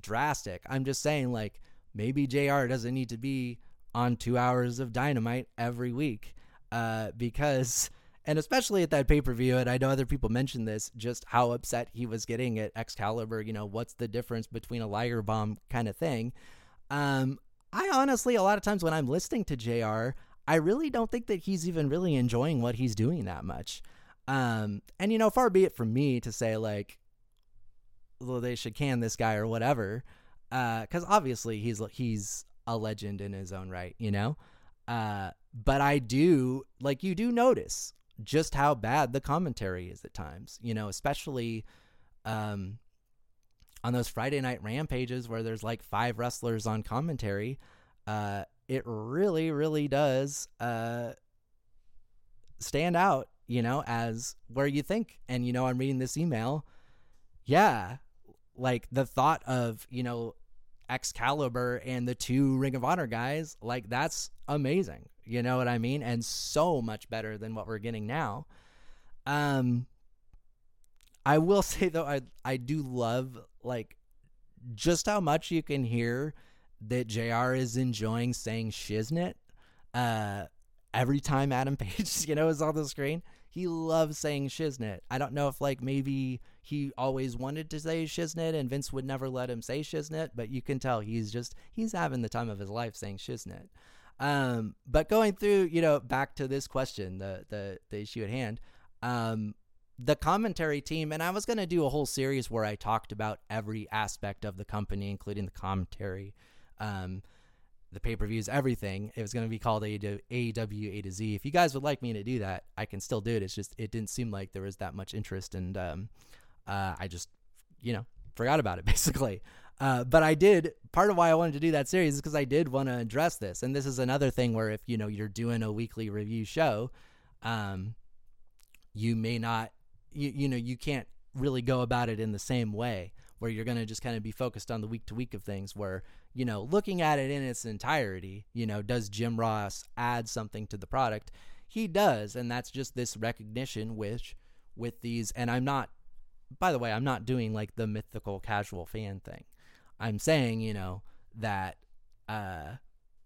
drastic. I'm just saying, like, maybe JR doesn't need to be on two hours of dynamite every week. Uh, because, and especially at that pay per view, and I know other people mentioned this, just how upset he was getting at Excalibur. You know, what's the difference between a Liger bomb kind of thing? Um, I honestly, a lot of times when I'm listening to JR, I really don't think that he's even really enjoying what he's doing that much. Um, and you know, far be it from me to say like, well, they should can this guy or whatever, because uh, obviously he's he's a legend in his own right, you know. Uh, but I do like you do notice just how bad the commentary is at times, you know, especially um, on those Friday night rampages where there's like five wrestlers on commentary. Uh, it really, really does uh, stand out, you know, as where you think. And, you know, I'm reading this email. Yeah, like the thought of you know Excalibur and the two Ring of Honor guys, like that's amazing. You know what I mean? And so much better than what we're getting now. Um I will say though, I I do love like just how much you can hear that Jr. is enjoying saying shiznit. Uh, every time Adam Page, you know, is on the screen, he loves saying shiznit. I don't know if like maybe he always wanted to say shiznit and Vince would never let him say shiznit, but you can tell he's just he's having the time of his life saying shiznit. Um, but going through, you know, back to this question, the the the issue at hand, um, the commentary team, and I was going to do a whole series where I talked about every aspect of the company, including the commentary, um, the pay per views, everything. It was going to be called AEW, A to Z. If you guys would like me to do that, I can still do it. It's just it didn't seem like there was that much interest, and um, uh, I just, you know, forgot about it basically. Uh, but I did. Part of why I wanted to do that series is because I did want to address this, and this is another thing where if you know you're doing a weekly review show, um, you may not you, you know you can't really go about it in the same way where you're going to just kind of be focused on the week to week of things where you know looking at it in its entirety you know does jim ross add something to the product? He does and that's just this recognition which with these and i'm not by the way i'm not doing like the mythical casual fan thing. I'm saying you know that uh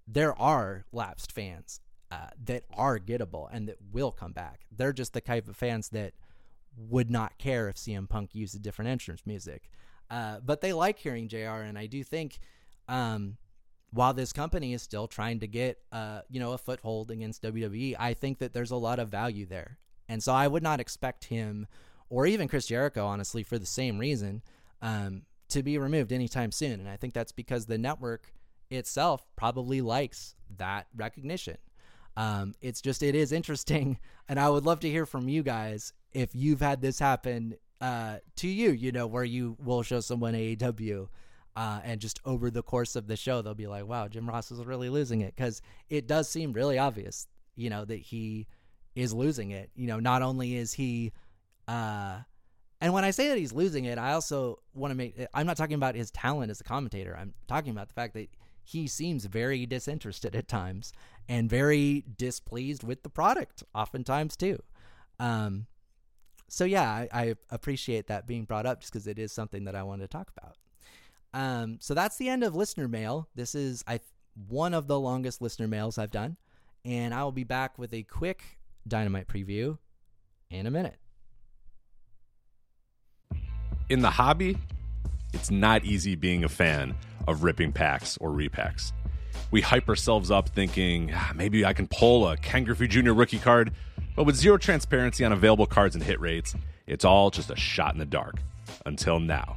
there are lapsed fans uh, that are gettable and that will come back. They're just the type of fans that would not care if CM Punk used a different entrance music. Uh, but they like hearing JR, and I do think um, while this company is still trying to get uh, you know a foothold against WWE, I think that there's a lot of value there, and so I would not expect him or even Chris Jericho, honestly, for the same reason, um, to be removed anytime soon. And I think that's because the network itself probably likes that recognition. Um, it's just it is interesting, and I would love to hear from you guys if you've had this happen uh, to you, you know, where you will show someone AEW. Uh, and just over the course of the show, they'll be like, "Wow, Jim Ross is really losing it," because it does seem really obvious, you know, that he is losing it. You know, not only is he, uh, and when I say that he's losing it, I also want to make. I'm not talking about his talent as a commentator. I'm talking about the fact that he seems very disinterested at times and very displeased with the product, oftentimes too. Um, so yeah, I, I, appreciate that being brought up just because it is something that I wanted to talk about. Um, so that's the end of listener mail. This is I one of the longest listener mails I've done, and I will be back with a quick dynamite preview in a minute. In the hobby, it's not easy being a fan of ripping packs or repacks. We hype ourselves up thinking ah, maybe I can pull a Ken Griffey Jr. rookie card but with zero transparency on available cards and hit rates, it's all just a shot in the dark. Until now.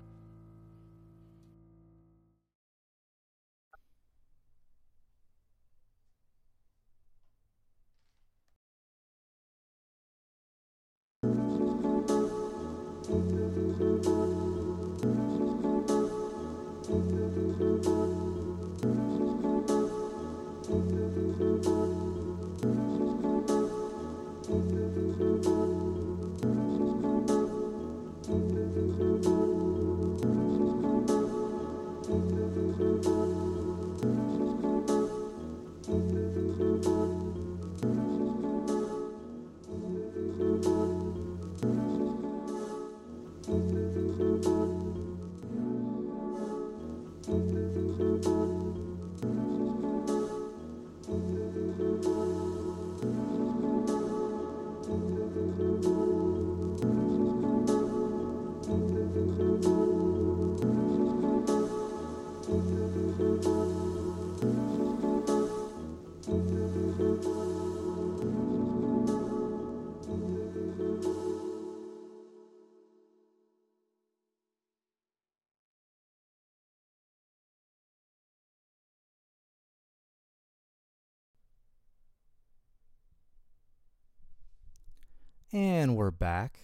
And we're back.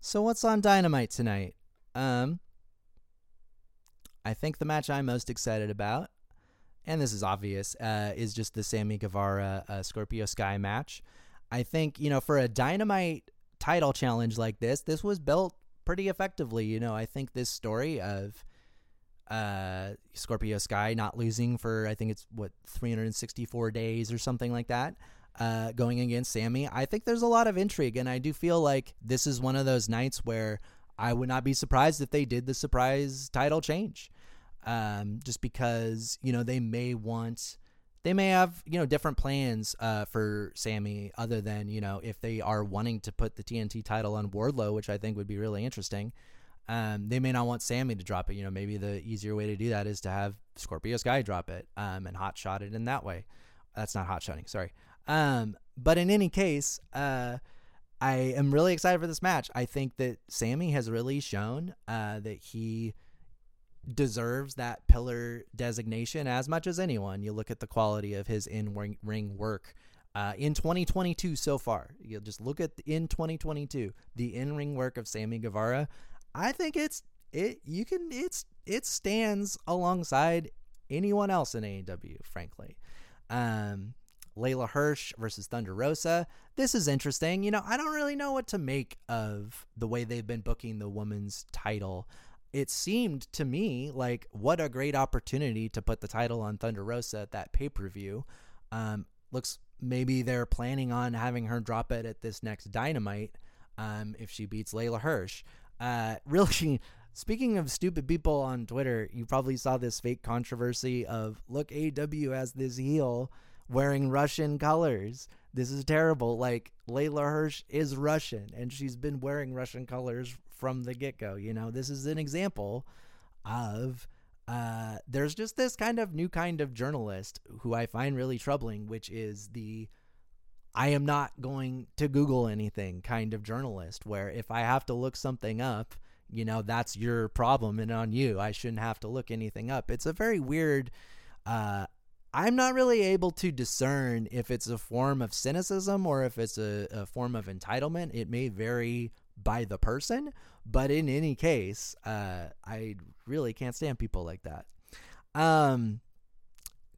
So what's on Dynamite tonight? Um I think the match I'm most excited about, and this is obvious, uh, is just the Sammy Guevara uh, Scorpio Sky match. I think, you know, for a Dynamite title challenge like this, this was built pretty effectively. You know, I think this story of uh, Scorpio Sky not losing for, I think it's what, 364 days or something like that uh, going against Sammy. I think there's a lot of intrigue, and I do feel like this is one of those nights where I would not be surprised if they did the surprise title change. Um, just because you know they may want, they may have you know different plans uh, for Sammy other than you know if they are wanting to put the TNT title on Wardlow, which I think would be really interesting. Um, they may not want Sammy to drop it. You know, maybe the easier way to do that is to have Scorpio Sky drop it um, and hot shot it in that way. That's not hot shotting, sorry. Um, but in any case, uh, I am really excited for this match. I think that Sammy has really shown uh, that he deserves that pillar designation as much as anyone. You look at the quality of his in ring work uh, in 2022 so far. You just look at the, in 2022 the in ring work of Sammy Guevara. I think it's it. You can it's it stands alongside anyone else in AEW. Frankly, um, Leyla Hirsch versus Thunder Rosa. This is interesting. You know, I don't really know what to make of the way they've been booking the women's title. It seemed to me like what a great opportunity to put the title on Thunder Rosa at that pay per view. Um, looks maybe they're planning on having her drop it at this next Dynamite um, if she beats Leyla Hirsch. Uh, really, speaking of stupid people on Twitter, you probably saw this fake controversy of look, AW as this heel wearing Russian colors. This is terrible. Like Leyla Hirsch is Russian and she's been wearing Russian colors from the get go. You know, this is an example of uh, there's just this kind of new kind of journalist who I find really troubling, which is the I am not going to Google anything kind of journalist, where if I have to look something up, you know, that's your problem and on you. I shouldn't have to look anything up. It's a very weird uh, I'm not really able to discern if it's a form of cynicism or if it's a, a form of entitlement. It may vary by the person, but in any case, uh, I really can't stand people like that. Um,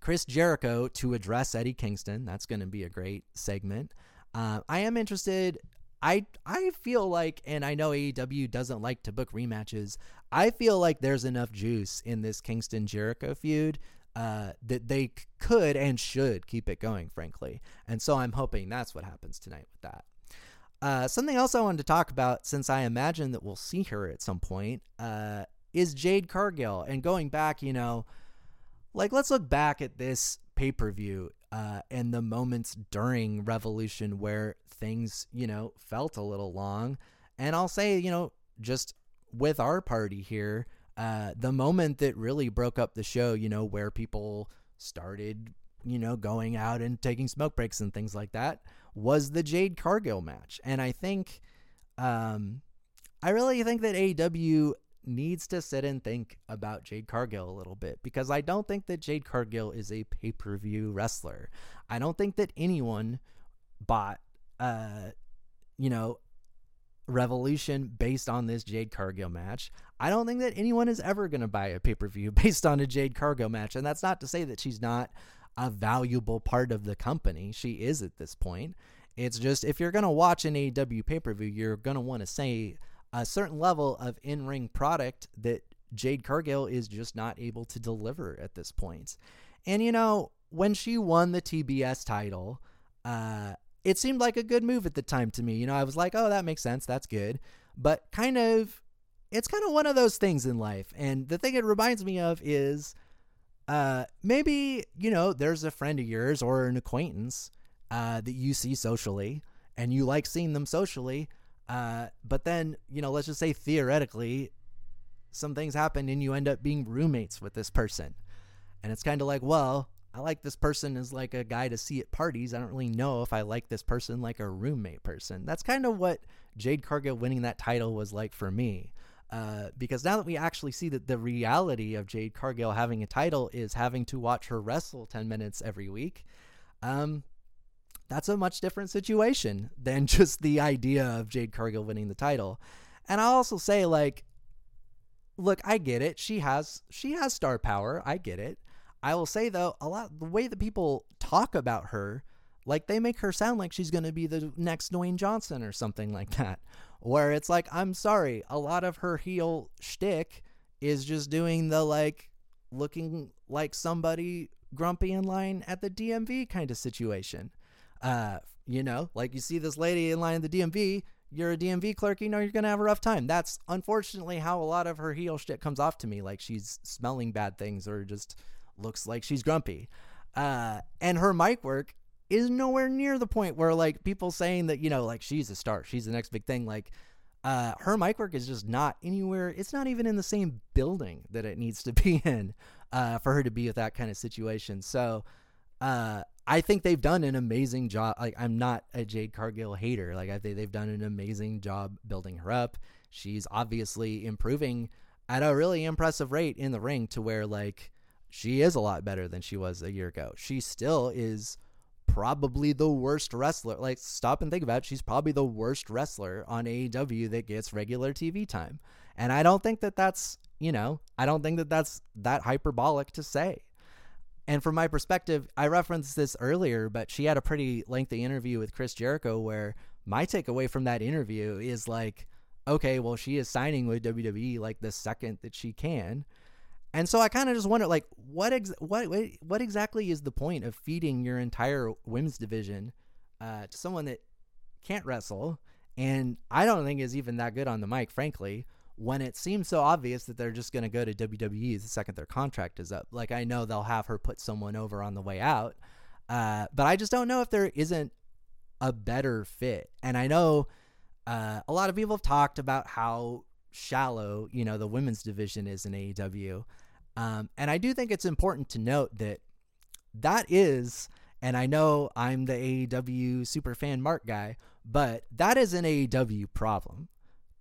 Chris Jericho to address Eddie Kingston. That's going to be a great segment. Uh, I am interested. I I feel like, and I know AEW doesn't like to book rematches. I feel like there's enough juice in this Kingston Jericho feud uh, that they could and should keep it going, frankly. And so I'm hoping that's what happens tonight with that. Uh, something else I wanted to talk about, since I imagine that we'll see her at some point, uh, is Jade Cargill. And going back, you know, like let's look back at this pay per view uh, and the moments during Revolution where things, you know, felt a little long. And I'll say, you know, just with our party here, uh, the moment that really broke up the show, you know, where people started, you know, going out and taking smoke breaks and things like that, was the Jade Cargill match. And I think, um, I really think that AEW needs to sit and think about Jade Cargill a little bit because I don't think that Jade Cargill is a pay per view wrestler. I don't think that anyone bought, uh, you know, Revolution based on this Jade Cargill match. I don't think that anyone is ever going to buy a pay per view based on a Jade Cargill match. And that's not to say that she's not a valuable part of the company. She is at this point. It's just if you're going to watch an AEW pay per view, you're going to want to say a certain level of in ring product that Jade Cargill is just not able to deliver at this point. And, you know, when she won the TBS title, uh, it seemed like a good move at the time to me. You know, I was like, oh, that makes sense. That's good. But kind of, it's kind of one of those things in life. And the thing it reminds me of is uh, maybe, you know, there's a friend of yours or an acquaintance uh, that you see socially and you like seeing them socially. Uh, but then, you know, let's just say theoretically, some things happen and you end up being roommates with this person. And it's kind of like, well, I like this person as like a guy to see at parties. I don't really know if I like this person like a roommate person. That's kind of what Jade Cargill winning that title was like for me. Uh, because now that we actually see that the reality of Jade Cargill having a title is having to watch her wrestle 10 minutes every week, um, that's a much different situation than just the idea of Jade Cargill winning the title. And I'll also say, like, look, I get it. She has she has star power. I get it. I will say though, a lot the way that people talk about her, like they make her sound like she's going to be the next Dwayne Johnson or something like that. Where it's like, I'm sorry, a lot of her heel shtick is just doing the like looking like somebody grumpy in line at the DMV kind of situation. Uh, you know, like you see this lady in line at the DMV, you're a DMV clerk, you know you're gonna have a rough time. That's unfortunately how a lot of her heel shit comes off to me, like she's smelling bad things or just looks like she's grumpy. Uh, and her mic work is nowhere near the point where like people saying that you know like she's a star, she's the next big thing. Like uh, her mic work is just not anywhere. It's not even in the same building that it needs to be in uh, for her to be with that kind of situation. So uh, I think they've done an amazing job. Like I'm not a Jade Cargill hater. Like I think they've done an amazing job building her up. She's obviously improving at a really impressive rate in the ring to where like she is a lot better than she was a year ago. She still is probably the worst wrestler. Like stop and think about it. She's probably the worst wrestler on AEW that gets regular TV time. And I don't think that that's, you know, I don't think that that's that hyperbolic to say. And from my perspective, I referenced this earlier, but she had a pretty lengthy interview with Chris Jericho where my takeaway from that interview is like, okay, well, she is signing with WWE like the second that she can. And so I kind of just wonder, like, what ex- what what exactly is the point of feeding your entire women's division uh, to someone that can't wrestle, and I don't think is even that good on the mic, frankly when it seems so obvious that they're just going to go to WWE the second their contract is up. Like I know they'll have her put someone over on the way out, uh, but I just don't know if there isn't a better fit. And I know uh, a lot of people have talked about how shallow you know the women's division is in AEW, um, and I do think it's important to note that that is. And I know I'm the AEW super fan Mark guy, but that is an AEW problem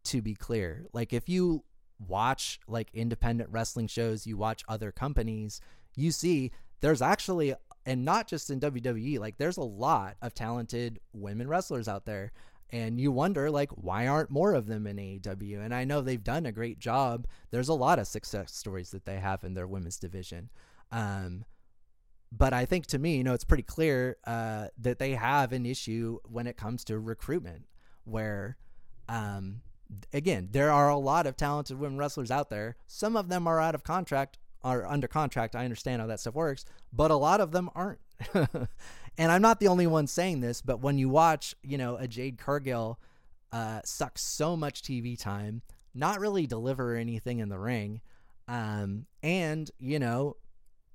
to be clear. Like if you watch like independent wrestling shows, you watch other companies, you see there's actually and not just in WWE, like there's a lot of talented women wrestlers out there. And you wonder, like, why aren't more of them in AEW? And I know they've done a great job. There's a lot of success stories that they have in their women's division. Um, but I think to me, you know, it's pretty clear uh, that they have an issue when it comes to recruitment, where um, again, there are a lot of talented women wrestlers out there. Some of them are out of contract are under contract. I understand how that stuff works, but a lot of them aren't. and I'm not the only one saying this, but when you watch, you know, a Jade Cargill uh, suck so much TV time, not really deliver anything in the ring, um, and you know,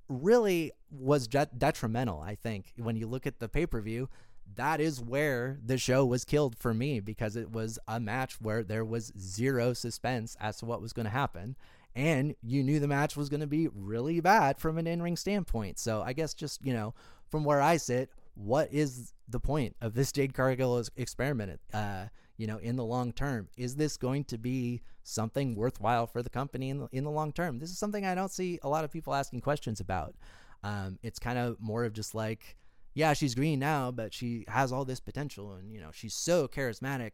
really was detrimental. I think when you look at the pay per view, that is where the show was killed for me because it was a match where there was zero suspense as to what was going to happen. And you knew the match was going to be really bad from an in ring standpoint. So I guess just, you know, from where I sit, what is the point of this Jade Cargill experiment? Uh, you know, in the long term, is this going to be something worthwhile for the company in the, in the long term? This is something I don't see a lot of people asking questions about. Um, it's kind of more of just like, yeah, she's green now, but she has all this potential and, you know, she's so charismatic.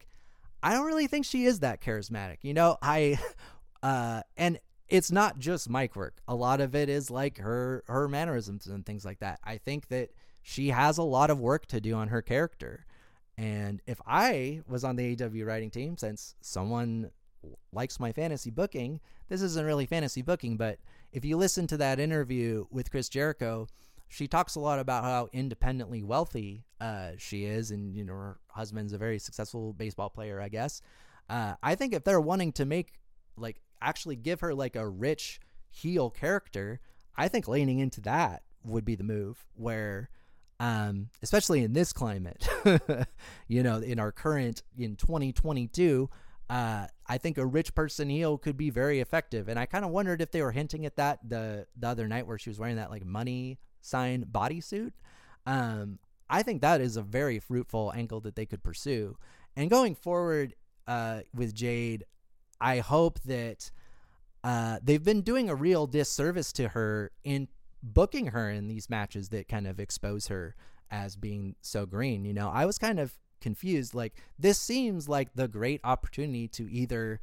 I don't really think she is that charismatic. You know, I, uh, and it's not just mic work. A lot of it is like her, her mannerisms and things like that. I think that she has a lot of work to do on her character. And if I was on the AEW writing team, since someone likes my fantasy booking, this isn't really fantasy booking, but if you listen to that interview with Chris Jericho, she talks a lot about how independently wealthy uh, she is, and you know her husband's a very successful baseball player, I guess. Uh, I think if they're wanting to make like actually give her like a rich heel character, I think leaning into that would be the move. Where, um, especially in this climate, you know, in our current in 2022. Uh, I think a rich person heel could be very effective, and I kind of wondered if they were hinting at that the the other night where she was wearing that like money sign bodysuit. Um, I think that is a very fruitful angle that they could pursue. And going forward uh, with Jade, I hope that uh, they've been doing a real disservice to her in booking her in these matches that kind of expose her as being so green. You know, I was kind of confused. Like, this seems like the great opportunity to either,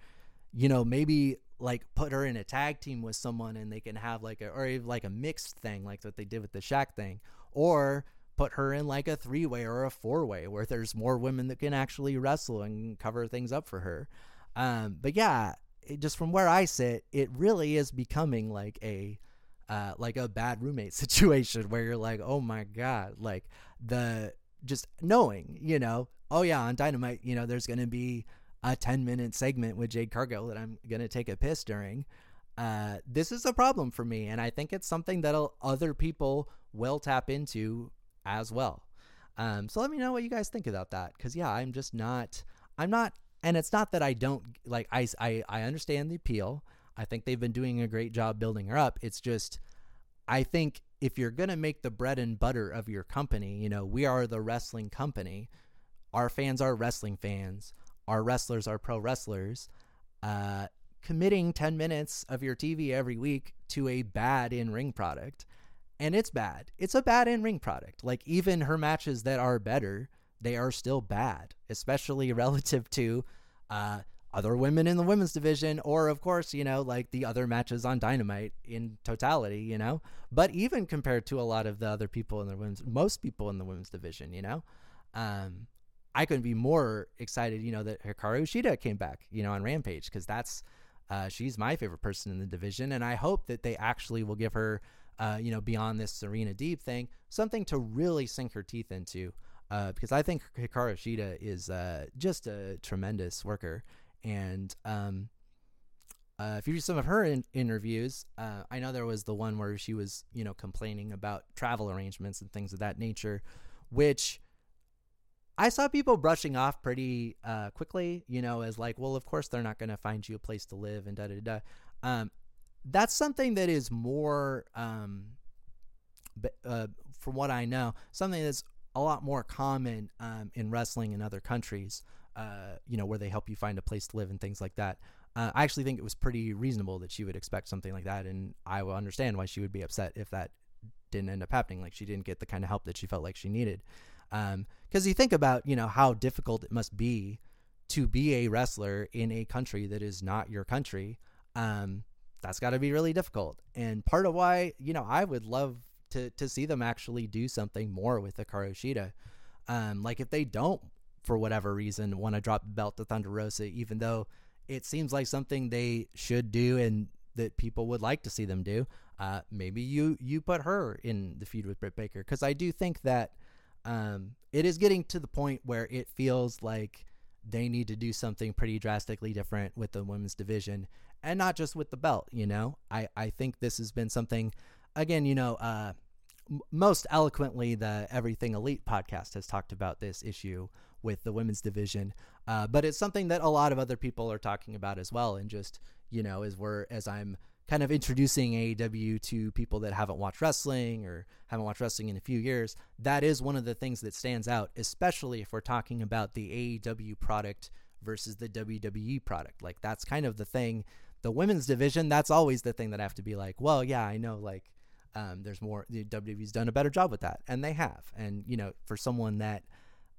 you know, maybe like put her in a tag team with someone and they can have like a or like a mixed thing like what they did with the Shaq thing or put her in like a three way or a four way where there's more women that can actually wrestle and cover things up for her. Um, but yeah, it, just from where I sit, it really is becoming like a uh, like a bad roommate situation where you're like, oh my god, like the just knowing, you know, oh yeah, on Dynamite, you know, there's gonna be a 10 minute segment with Jade Cargill that I'm going to take a piss during. Uh, this is a problem for me. And I think it's something that other people will tap into as well. Um, so let me know what you guys think about that. Cause yeah, I'm just not, I'm not, and it's not that I don't like, I, I, I understand the appeal. I think they've been doing a great job building her up. It's just, I think if you're going to make the bread and butter of your company, you know, we are the wrestling company. Our fans are wrestling fans our wrestlers are pro wrestlers, uh, committing 10 minutes of your TV every week to a bad in ring product. And it's bad. It's a bad in ring product. Like, even her matches that are better, they are still bad, especially relative to uh, other women in the women's division, or, of course, you know, like the other matches on Dynamite in totality, you know? But even compared to a lot of the other people in the women's, most people in the women's division, you know? Um, I couldn't be more excited, you know, that Hikaru Shida came back, you know, on Rampage because that's uh, she's my favorite person in the division, and I hope that they actually will give her, uh, you know, beyond this Serena Deeb thing, something to really sink her teeth into. Uh, because I think Hikaru Shida is uh, just a tremendous worker, and um, uh, if you read some of her in- interviews, uh, I know there was the one where she was, you know, complaining about travel arrangements and things of that nature, which I saw people brushing off pretty uh, quickly, you know, as like, well, of course they're not going to find you a place to live and da da da. Um, that's something that is more, um, uh, from what I know, something that's a lot more common um, in wrestling in other countries. Uh, you know, where they help you find a place to live and things like that. Uh, I actually think it was pretty reasonable that she would expect something like that, and I will understand why she would be upset if that didn't end up happening. Like she didn't get the kind of help that she felt like she needed. Because um, you think about, you know, how difficult it must be to be a wrestler in a country that is not your country. Um, that's got to be really difficult. And part of why, you know, I would love to to see them actually do something more with the Shida. Um, like if they don't, for whatever reason, want to drop the belt to Thunder Rosa, even though it seems like something they should do and that people would like to see them do. uh, maybe you you put her in the feud with Britt Baker because I do think that um, it is getting to the point where it feels like they need to do something pretty drastically different with the women's division and not just with the belt. You know, I I think this has been something. Again, you know, uh, m- most eloquently, the Everything Elite podcast has talked about this issue with the women's division, uh, but it's something that a lot of other people are talking about as well. And just you know, as we're as I'm kind of introducing AEW to people that haven't watched wrestling or haven't watched wrestling in a few years, that is one of the things that stands out, especially if we're talking about the AEW product versus the WWE product. Like that's kind of the thing. The women's division, that's always the thing that I have to be like, well, yeah, I know, like, um, there's more. The WWE's done a better job with that, and they have. And you know, for someone that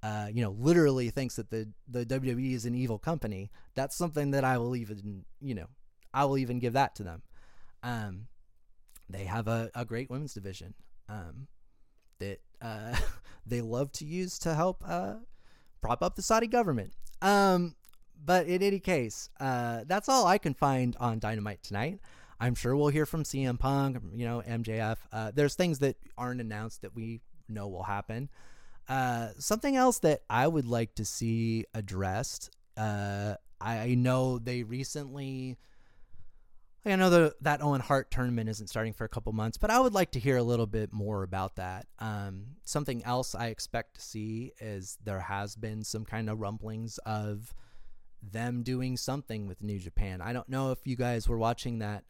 uh, you know, literally thinks that the the WWE is an evil company, that's something that I will even, you know, I will even give that to them. Um, they have a, a great women's division um, that uh, they love to use to help uh, prop up the Saudi government. Um, but in any case, uh, that's all I can find on Dynamite tonight. I'm sure we'll hear from CM Punk, you know, MJF. Uh, there's things that aren't announced that we know will happen. Uh, something else that I would like to see addressed. Uh, I know they recently I know the, that Owen Hart tournament isn't starting for a couple months, but I would like to hear a little bit more about that. Um, something else I expect to see is there has been some kind of rumblings of them doing something with New Japan. I don't know if you guys were watching that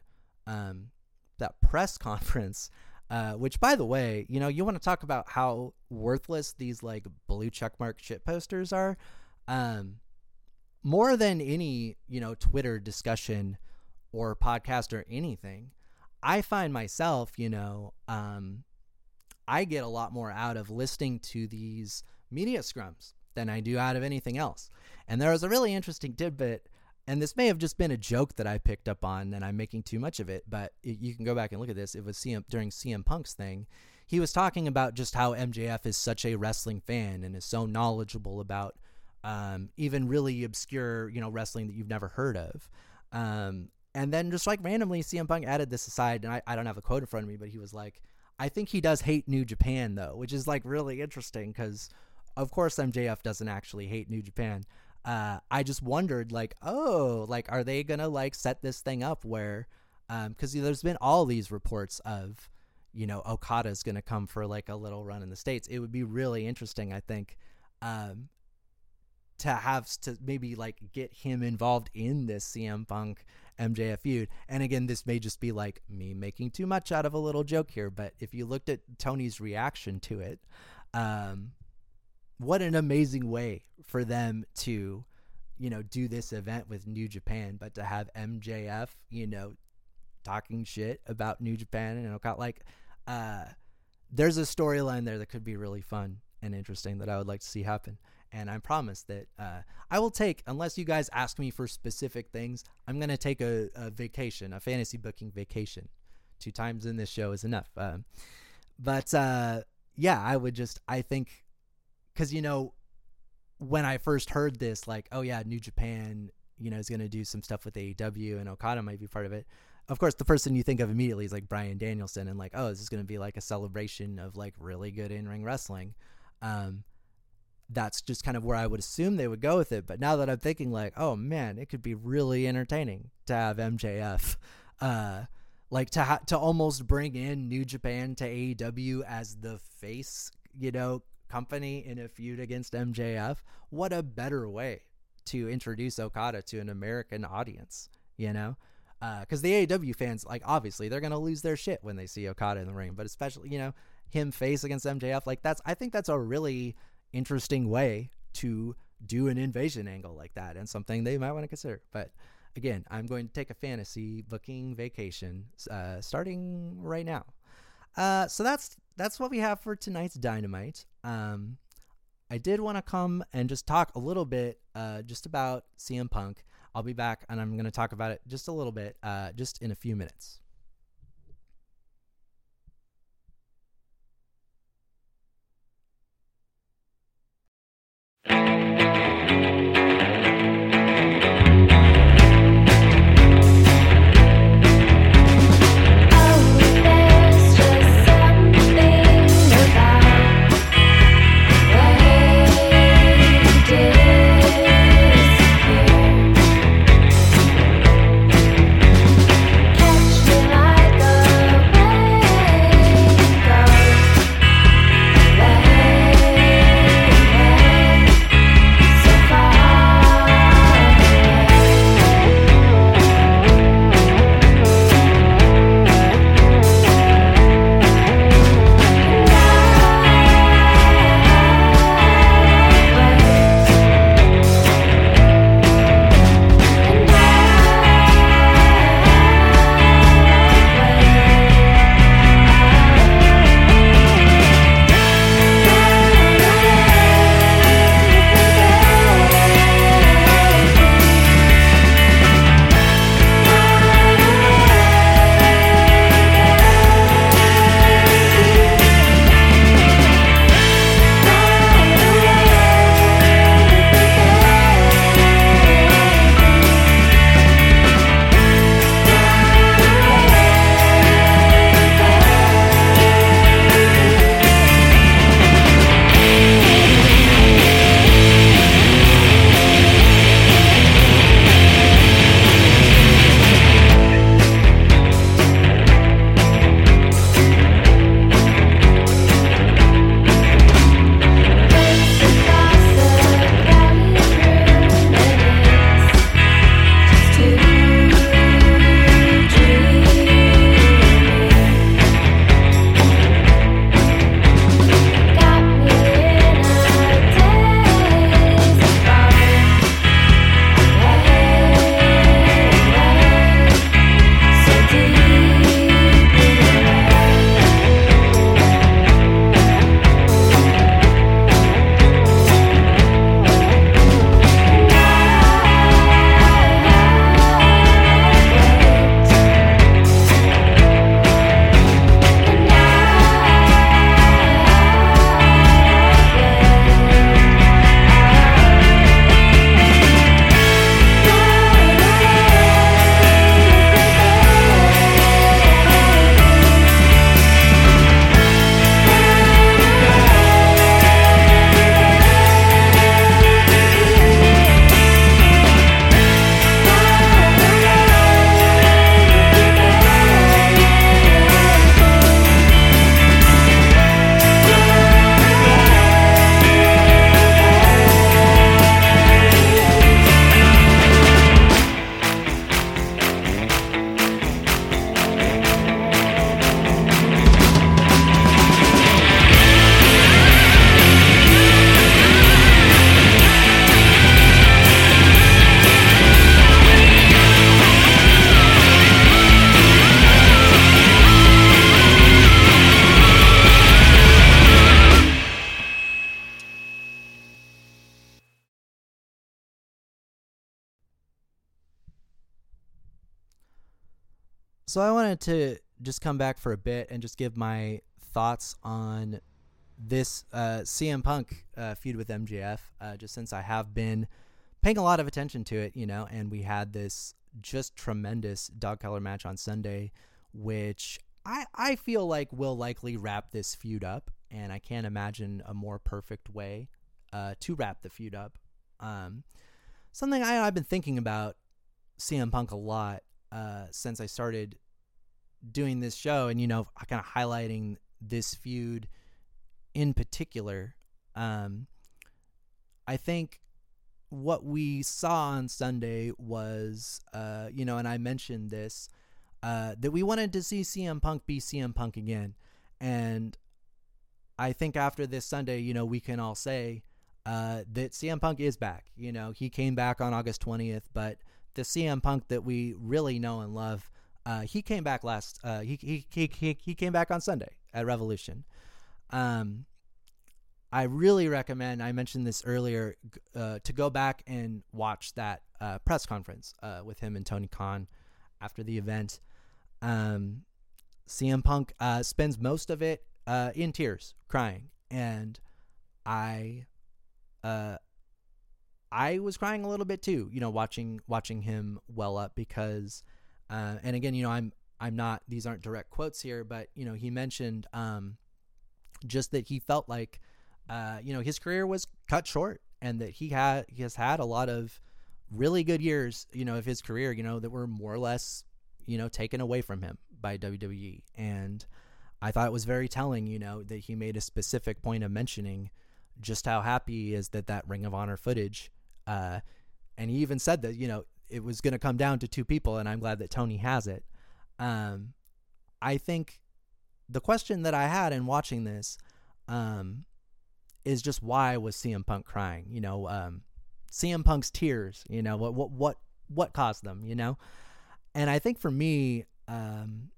um, that press conference. Uh, which, by the way, you know, you want to talk about how worthless these like blue checkmark shit posters are. Um, more than any, you know, Twitter discussion or podcast or anything, I find myself, you know, um, I get a lot more out of listening to these media scrums than I do out of anything else. And there was a really interesting tidbit, and this may have just been a joke that I picked up on, and I'm making too much of it, but it, you can go back and look at this. It was CM during CM Punk's thing. He was talking about just how MJF is such a wrestling fan and is so knowledgeable about um, even really obscure, you know, wrestling that you've never heard of. Um, and then just like randomly, CM Punk added this aside, and I, I don't have a quote in front of me, but he was like, I think he does hate New Japan though, which is like really interesting because, of course, MJF doesn't actually hate New Japan. Uh, I just wondered, like, oh, like, are they gonna like set this thing up where, um, because there's been all these reports of, you know, Okada's gonna come for like a little run in the states. It would be really interesting, I think, um, to have to maybe like get him involved in this CM Punk MJF feud. And again, this may just be like me making too much out of a little joke here, but if you looked at Tony's reaction to it, um, what an amazing way for them to, you know, do this event with New Japan, but to have MJF, you know, talking shit about New Japan and Okada, like, uh, there's a storyline there that could be really fun and interesting that I would like to see happen and I promise that uh, I will take, unless you guys ask me for specific things, I'm gonna take a, a vacation, a fantasy booking vacation. Two times in this show is enough. Uh, but uh, yeah, I would just, I think, because you know, when I first heard this, like, oh yeah, New Japan, you know, is gonna do some stuff with AEW and Okada might be part of it. Of course, the person you think of immediately is like Bryan Danielson, and like, oh, this is gonna be like a celebration of like really good in ring wrestling. Um, that's just kind of where I would assume they would go with it. But now that I'm thinking, like, oh man, it could be really entertaining to have MJF, uh, like to ha- to almost bring in New Japan to AEW as the face, you know, company in a feud against MJF. What a better way to introduce Okada to an American audience, you know? Because uh, the AEW fans, like, obviously, they're gonna lose their shit when they see Okada in the ring. But especially, you know, him face against MJF, like that's I think that's a really interesting way to do an invasion angle like that and something they might want to consider. But again, I'm going to take a fantasy booking vacation uh, starting right now. Uh, so that's that's what we have for tonight's dynamite. Um, I did want to come and just talk a little bit uh, just about CM Punk. I'll be back and I'm going to talk about it just a little bit, uh, just in a few minutes. Wanted to just come back for a bit and just give my thoughts on this uh, CM Punk uh, feud with MJF, uh, just since I have been paying a lot of attention to it, you know, and we had this just tremendous dog collar match on Sunday, which I, I feel like will likely wrap this feud up, and I can't imagine a more perfect way uh, to wrap the feud up. Um, something I, I've been thinking about CM Punk a lot uh, since I started doing this show, and you know, kind of highlighting this feud in particular. Um, I think what we saw on Sunday was, uh, you know, and I mentioned this, uh, that we wanted to see CM Punk be CM Punk again. And I think after this Sunday, you know, we can all say uh, that CM Punk is back. You know, he came back on August 20th, but the CM Punk that we really know and love, uh, he came back last, uh, he, he, he, he, came back on Sunday at Revolution. Um, I really recommend. I mentioned this earlier uh, to go back and watch that uh, press conference uh, with him and Tony Khan after the event. Um, CM Punk uh, spends most of it in tears, crying, and I, I was crying a little bit too. You know, watching watching him well up because, and again, you know, I'm I'm not. These aren't direct quotes here, but you know, he mentioned um, just that he felt like uh, you know, his career was cut short and that he had he has had a lot of really good years, you know, of his career, you know, that were more or less, you know, taken away from him by WWE. And I thought it was very telling, you know, that he made a specific point of mentioning just how happy he is that that Ring of Honor footage, uh, and he even said that, you know, it was going to come down to two people, and I'm glad that Tony has it. Um, I think the question that I had in watching this, um, is just why was CM Punk crying? You know, um, CM Punk's tears. You know what what what what caused them? You know, and I think for me, um,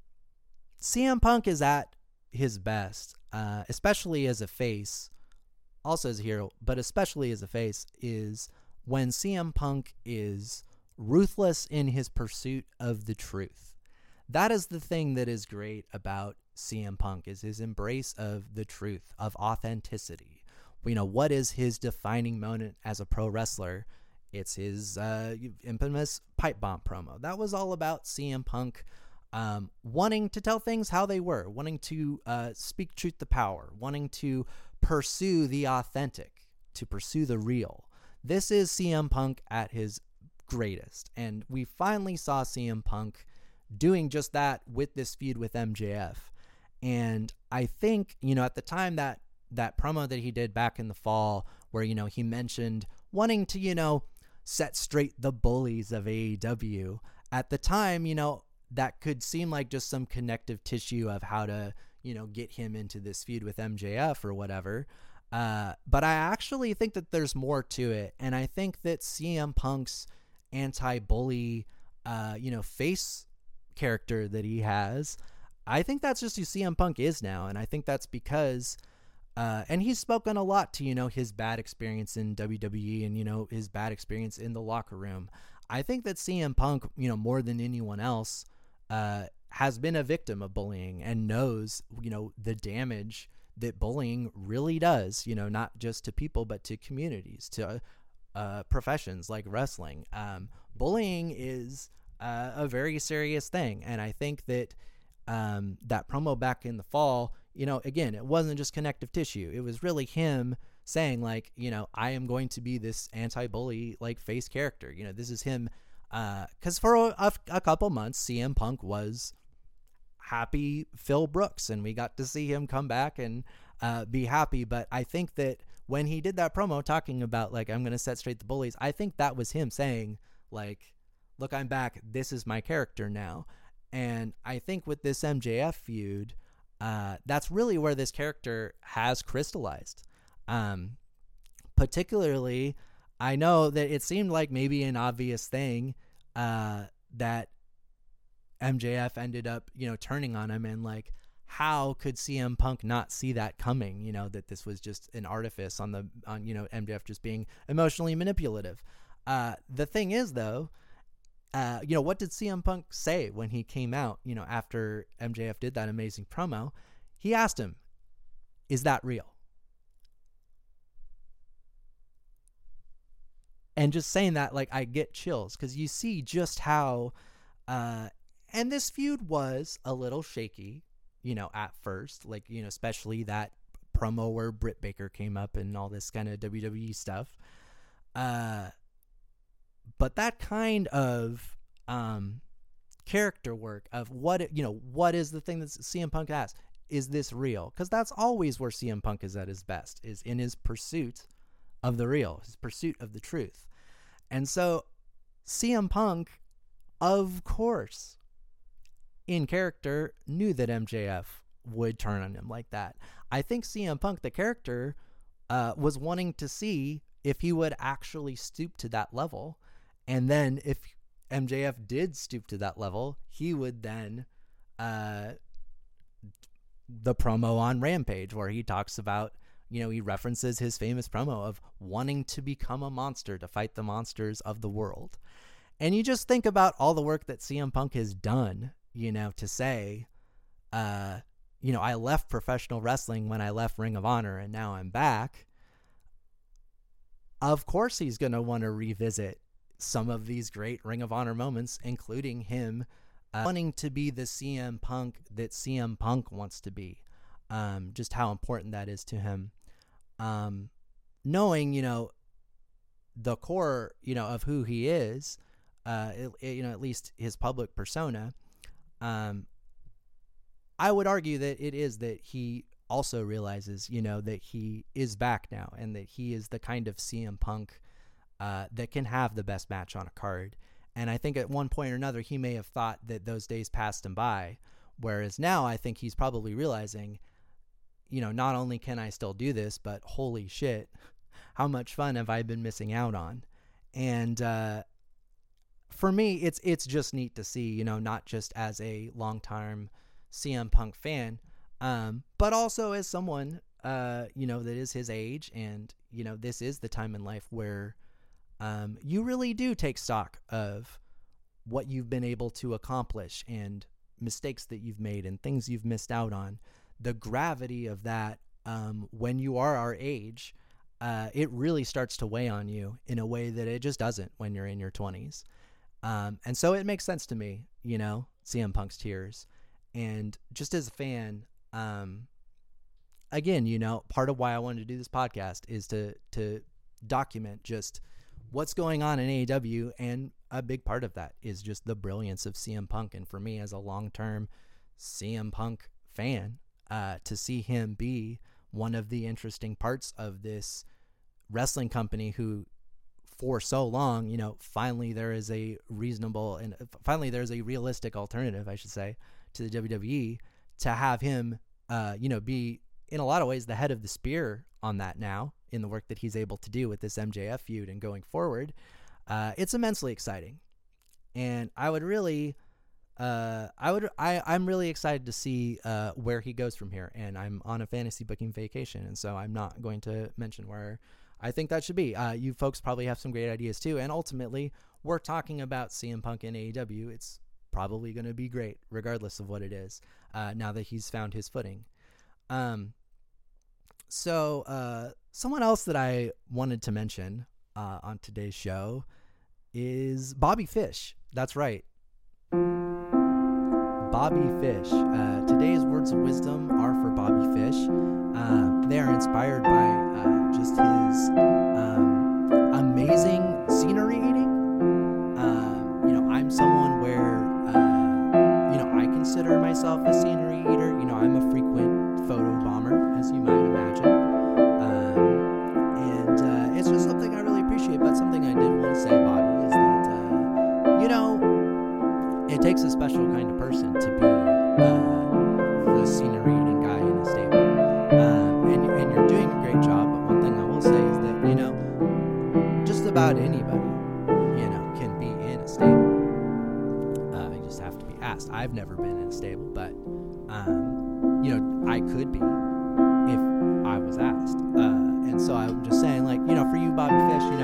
CM Punk is at his best, uh, especially as a face, also as a hero, but especially as a face, is when CM Punk is ruthless in his pursuit of the truth. That is the thing that is great about CM Punk is his embrace of the truth, of authenticity you know, what is his defining moment as a pro wrestler? It's his uh, infamous pipe bomb promo. That was all about CM Punk um, wanting to tell things how they were, wanting to uh, speak truth to power, wanting to pursue the authentic, to pursue the real. This is CM Punk at his greatest. And we finally saw CM Punk doing just that with this feud with MJF. And I think, you know, at the time that that promo that he did back in the fall where you know he mentioned wanting to you know set straight the bullies of AEW at the time you know that could seem like just some connective tissue of how to you know get him into this feud with MJF or whatever uh, but I actually think that there's more to it and I think that CM Punk's anti-bully uh, you know face character that he has I think that's just who CM Punk is now and I think that's because uh, and he's spoken a lot to you know his bad experience in WWE and you know his bad experience in the locker room. I think that CM Punk, you know, more than anyone else, uh, has been a victim of bullying and knows you know the damage that bullying really does. You know, not just to people but to communities, to uh, professions like wrestling. Um, bullying is uh, a very serious thing, and I think that um, that promo back in the fall you know, again, it wasn't just connective tissue. It was really him saying like, you know, I am going to be this anti-bully like face character. You know, this is him because uh, for a, a, couple months, CM Punk was happy Phil Brooks, and we got to see him come back and uh, be happy. But I think that when he did that promo talking about like I'm to set straight the bullies, I think that was him saying like, look, I'm back. This is my character now. And I think with this MJF feud, uh, that's really where this character has crystallized. Um, particularly, I know that it seemed like maybe an obvious thing uh, that MJF ended up, you know, turning on him and like, how could CM Punk not see that coming? You know, that this was just an artifice on the on you know MJF just being emotionally manipulative. Uh, the thing is though, uh, you know, what did CM Punk say when he came out, you know, after MJF did that amazing promo? He asked him, Is that real? And just saying that, like, I get chills because you see just how, uh, and this feud was a little shaky, you know, at first, like, you know, especially that promo where Britt Baker came up and all this kind of WWE stuff. Uh, but that kind of um, character work of what you know, what is the thing that CM Punk has? Is this real? Because that's always where CM Punk is at his best, is in his pursuit of the real, his pursuit of the truth. And so CM Punk, of course, in character, knew that MJF would turn on him like that. I think CM Punk, the character, uh, was wanting to see if he would actually stoop to that level. And then if MJF did stoop to that level, he would then uh the promo on Rampage where he talks about, you know, he references his famous promo of wanting to become a monster to fight the monsters of the world. And you just think about all the work that CM Punk has done, you know, to say uh you know, I left professional wrestling when I left Ring of Honor and now I'm back. Of course, he's going to want to revisit some of these great Ring of Honor moments, including him uh, wanting to be the CM Punk that CM Punk wants to be. Um, just how important that is to him. Um, knowing, you know, the core, you know, of who he is, uh, it, it, you know, at least his public persona. Um, I would argue that it is that he also realizes, you know, that he is back now and that he is the kind of CM Punk uh, that can have the best match on a card. And I think at one point or another, he may have thought that those days passed him by. Whereas now, I think he's probably realizing, you know, not only can I still do this, but holy shit, how much fun have I been missing out on? And uh, for me, it's it's just neat to see, you know, not just as a long time CM Punk fan, um, but also as someone, uh, you know, that is his age, and you know, this is the time in life where um, you really do take stock of what you've been able to accomplish and mistakes that you've made and things you've missed out on. The gravity of that um, when you are our age, uh, it really starts to weigh on you in a way that it just doesn't when you're in your 20s. Um, and so it makes sense to me, you know, CM Punk's tears. And just as a fan, um, again, you know, part of why I wanted to do this podcast is to to document just what's going on in AEW, and a big part of that is just the brilliance of CM Punk. And for me, as a long term CM Punk fan, uh, to see him be one of the interesting parts of this wrestling company who for so long, you know, finally there is a reasonable and finally there's a realistic alternative, I should say, to the WWE to have him, uh, you know, be in a lot of ways the head of the spear on that now in the work that he's able to do with this MJF feud and going forward. Uh, it's immensely exciting, and I would really, uh, I would, I, I'm really excited to see uh, where he goes from here. And I'm on a fantasy booking vacation, and so I'm not going to mention where I think that should be. Uh, you folks probably have some great ideas too, and ultimately, we're talking about CM Punk in AEW. It's probably going to be great, regardless of what it is. Uh, now that he's found his footing. Um, so, uh, someone else that I wanted to mention uh, on today's show is Bobby Fish. That's right. Bobby Fish. Uh, today's words of wisdom are for Bobby Fish. They are inspired by uh, just his um, amazing scenery eating. Uh, you know, I'm someone where, uh, you know, I consider myself a scenery eater. You know, I'm a frequent photo bomber, as you might imagine. Um, and uh, it's just something I really appreciate. But something I did want to say, Bobby, is that, uh, you know, it takes a special kind of person to be I've never been in a stable, but, um, you know, I could be if I was asked. Uh, and so I'm just saying, like, you know, for you, Bobby Fish, you know,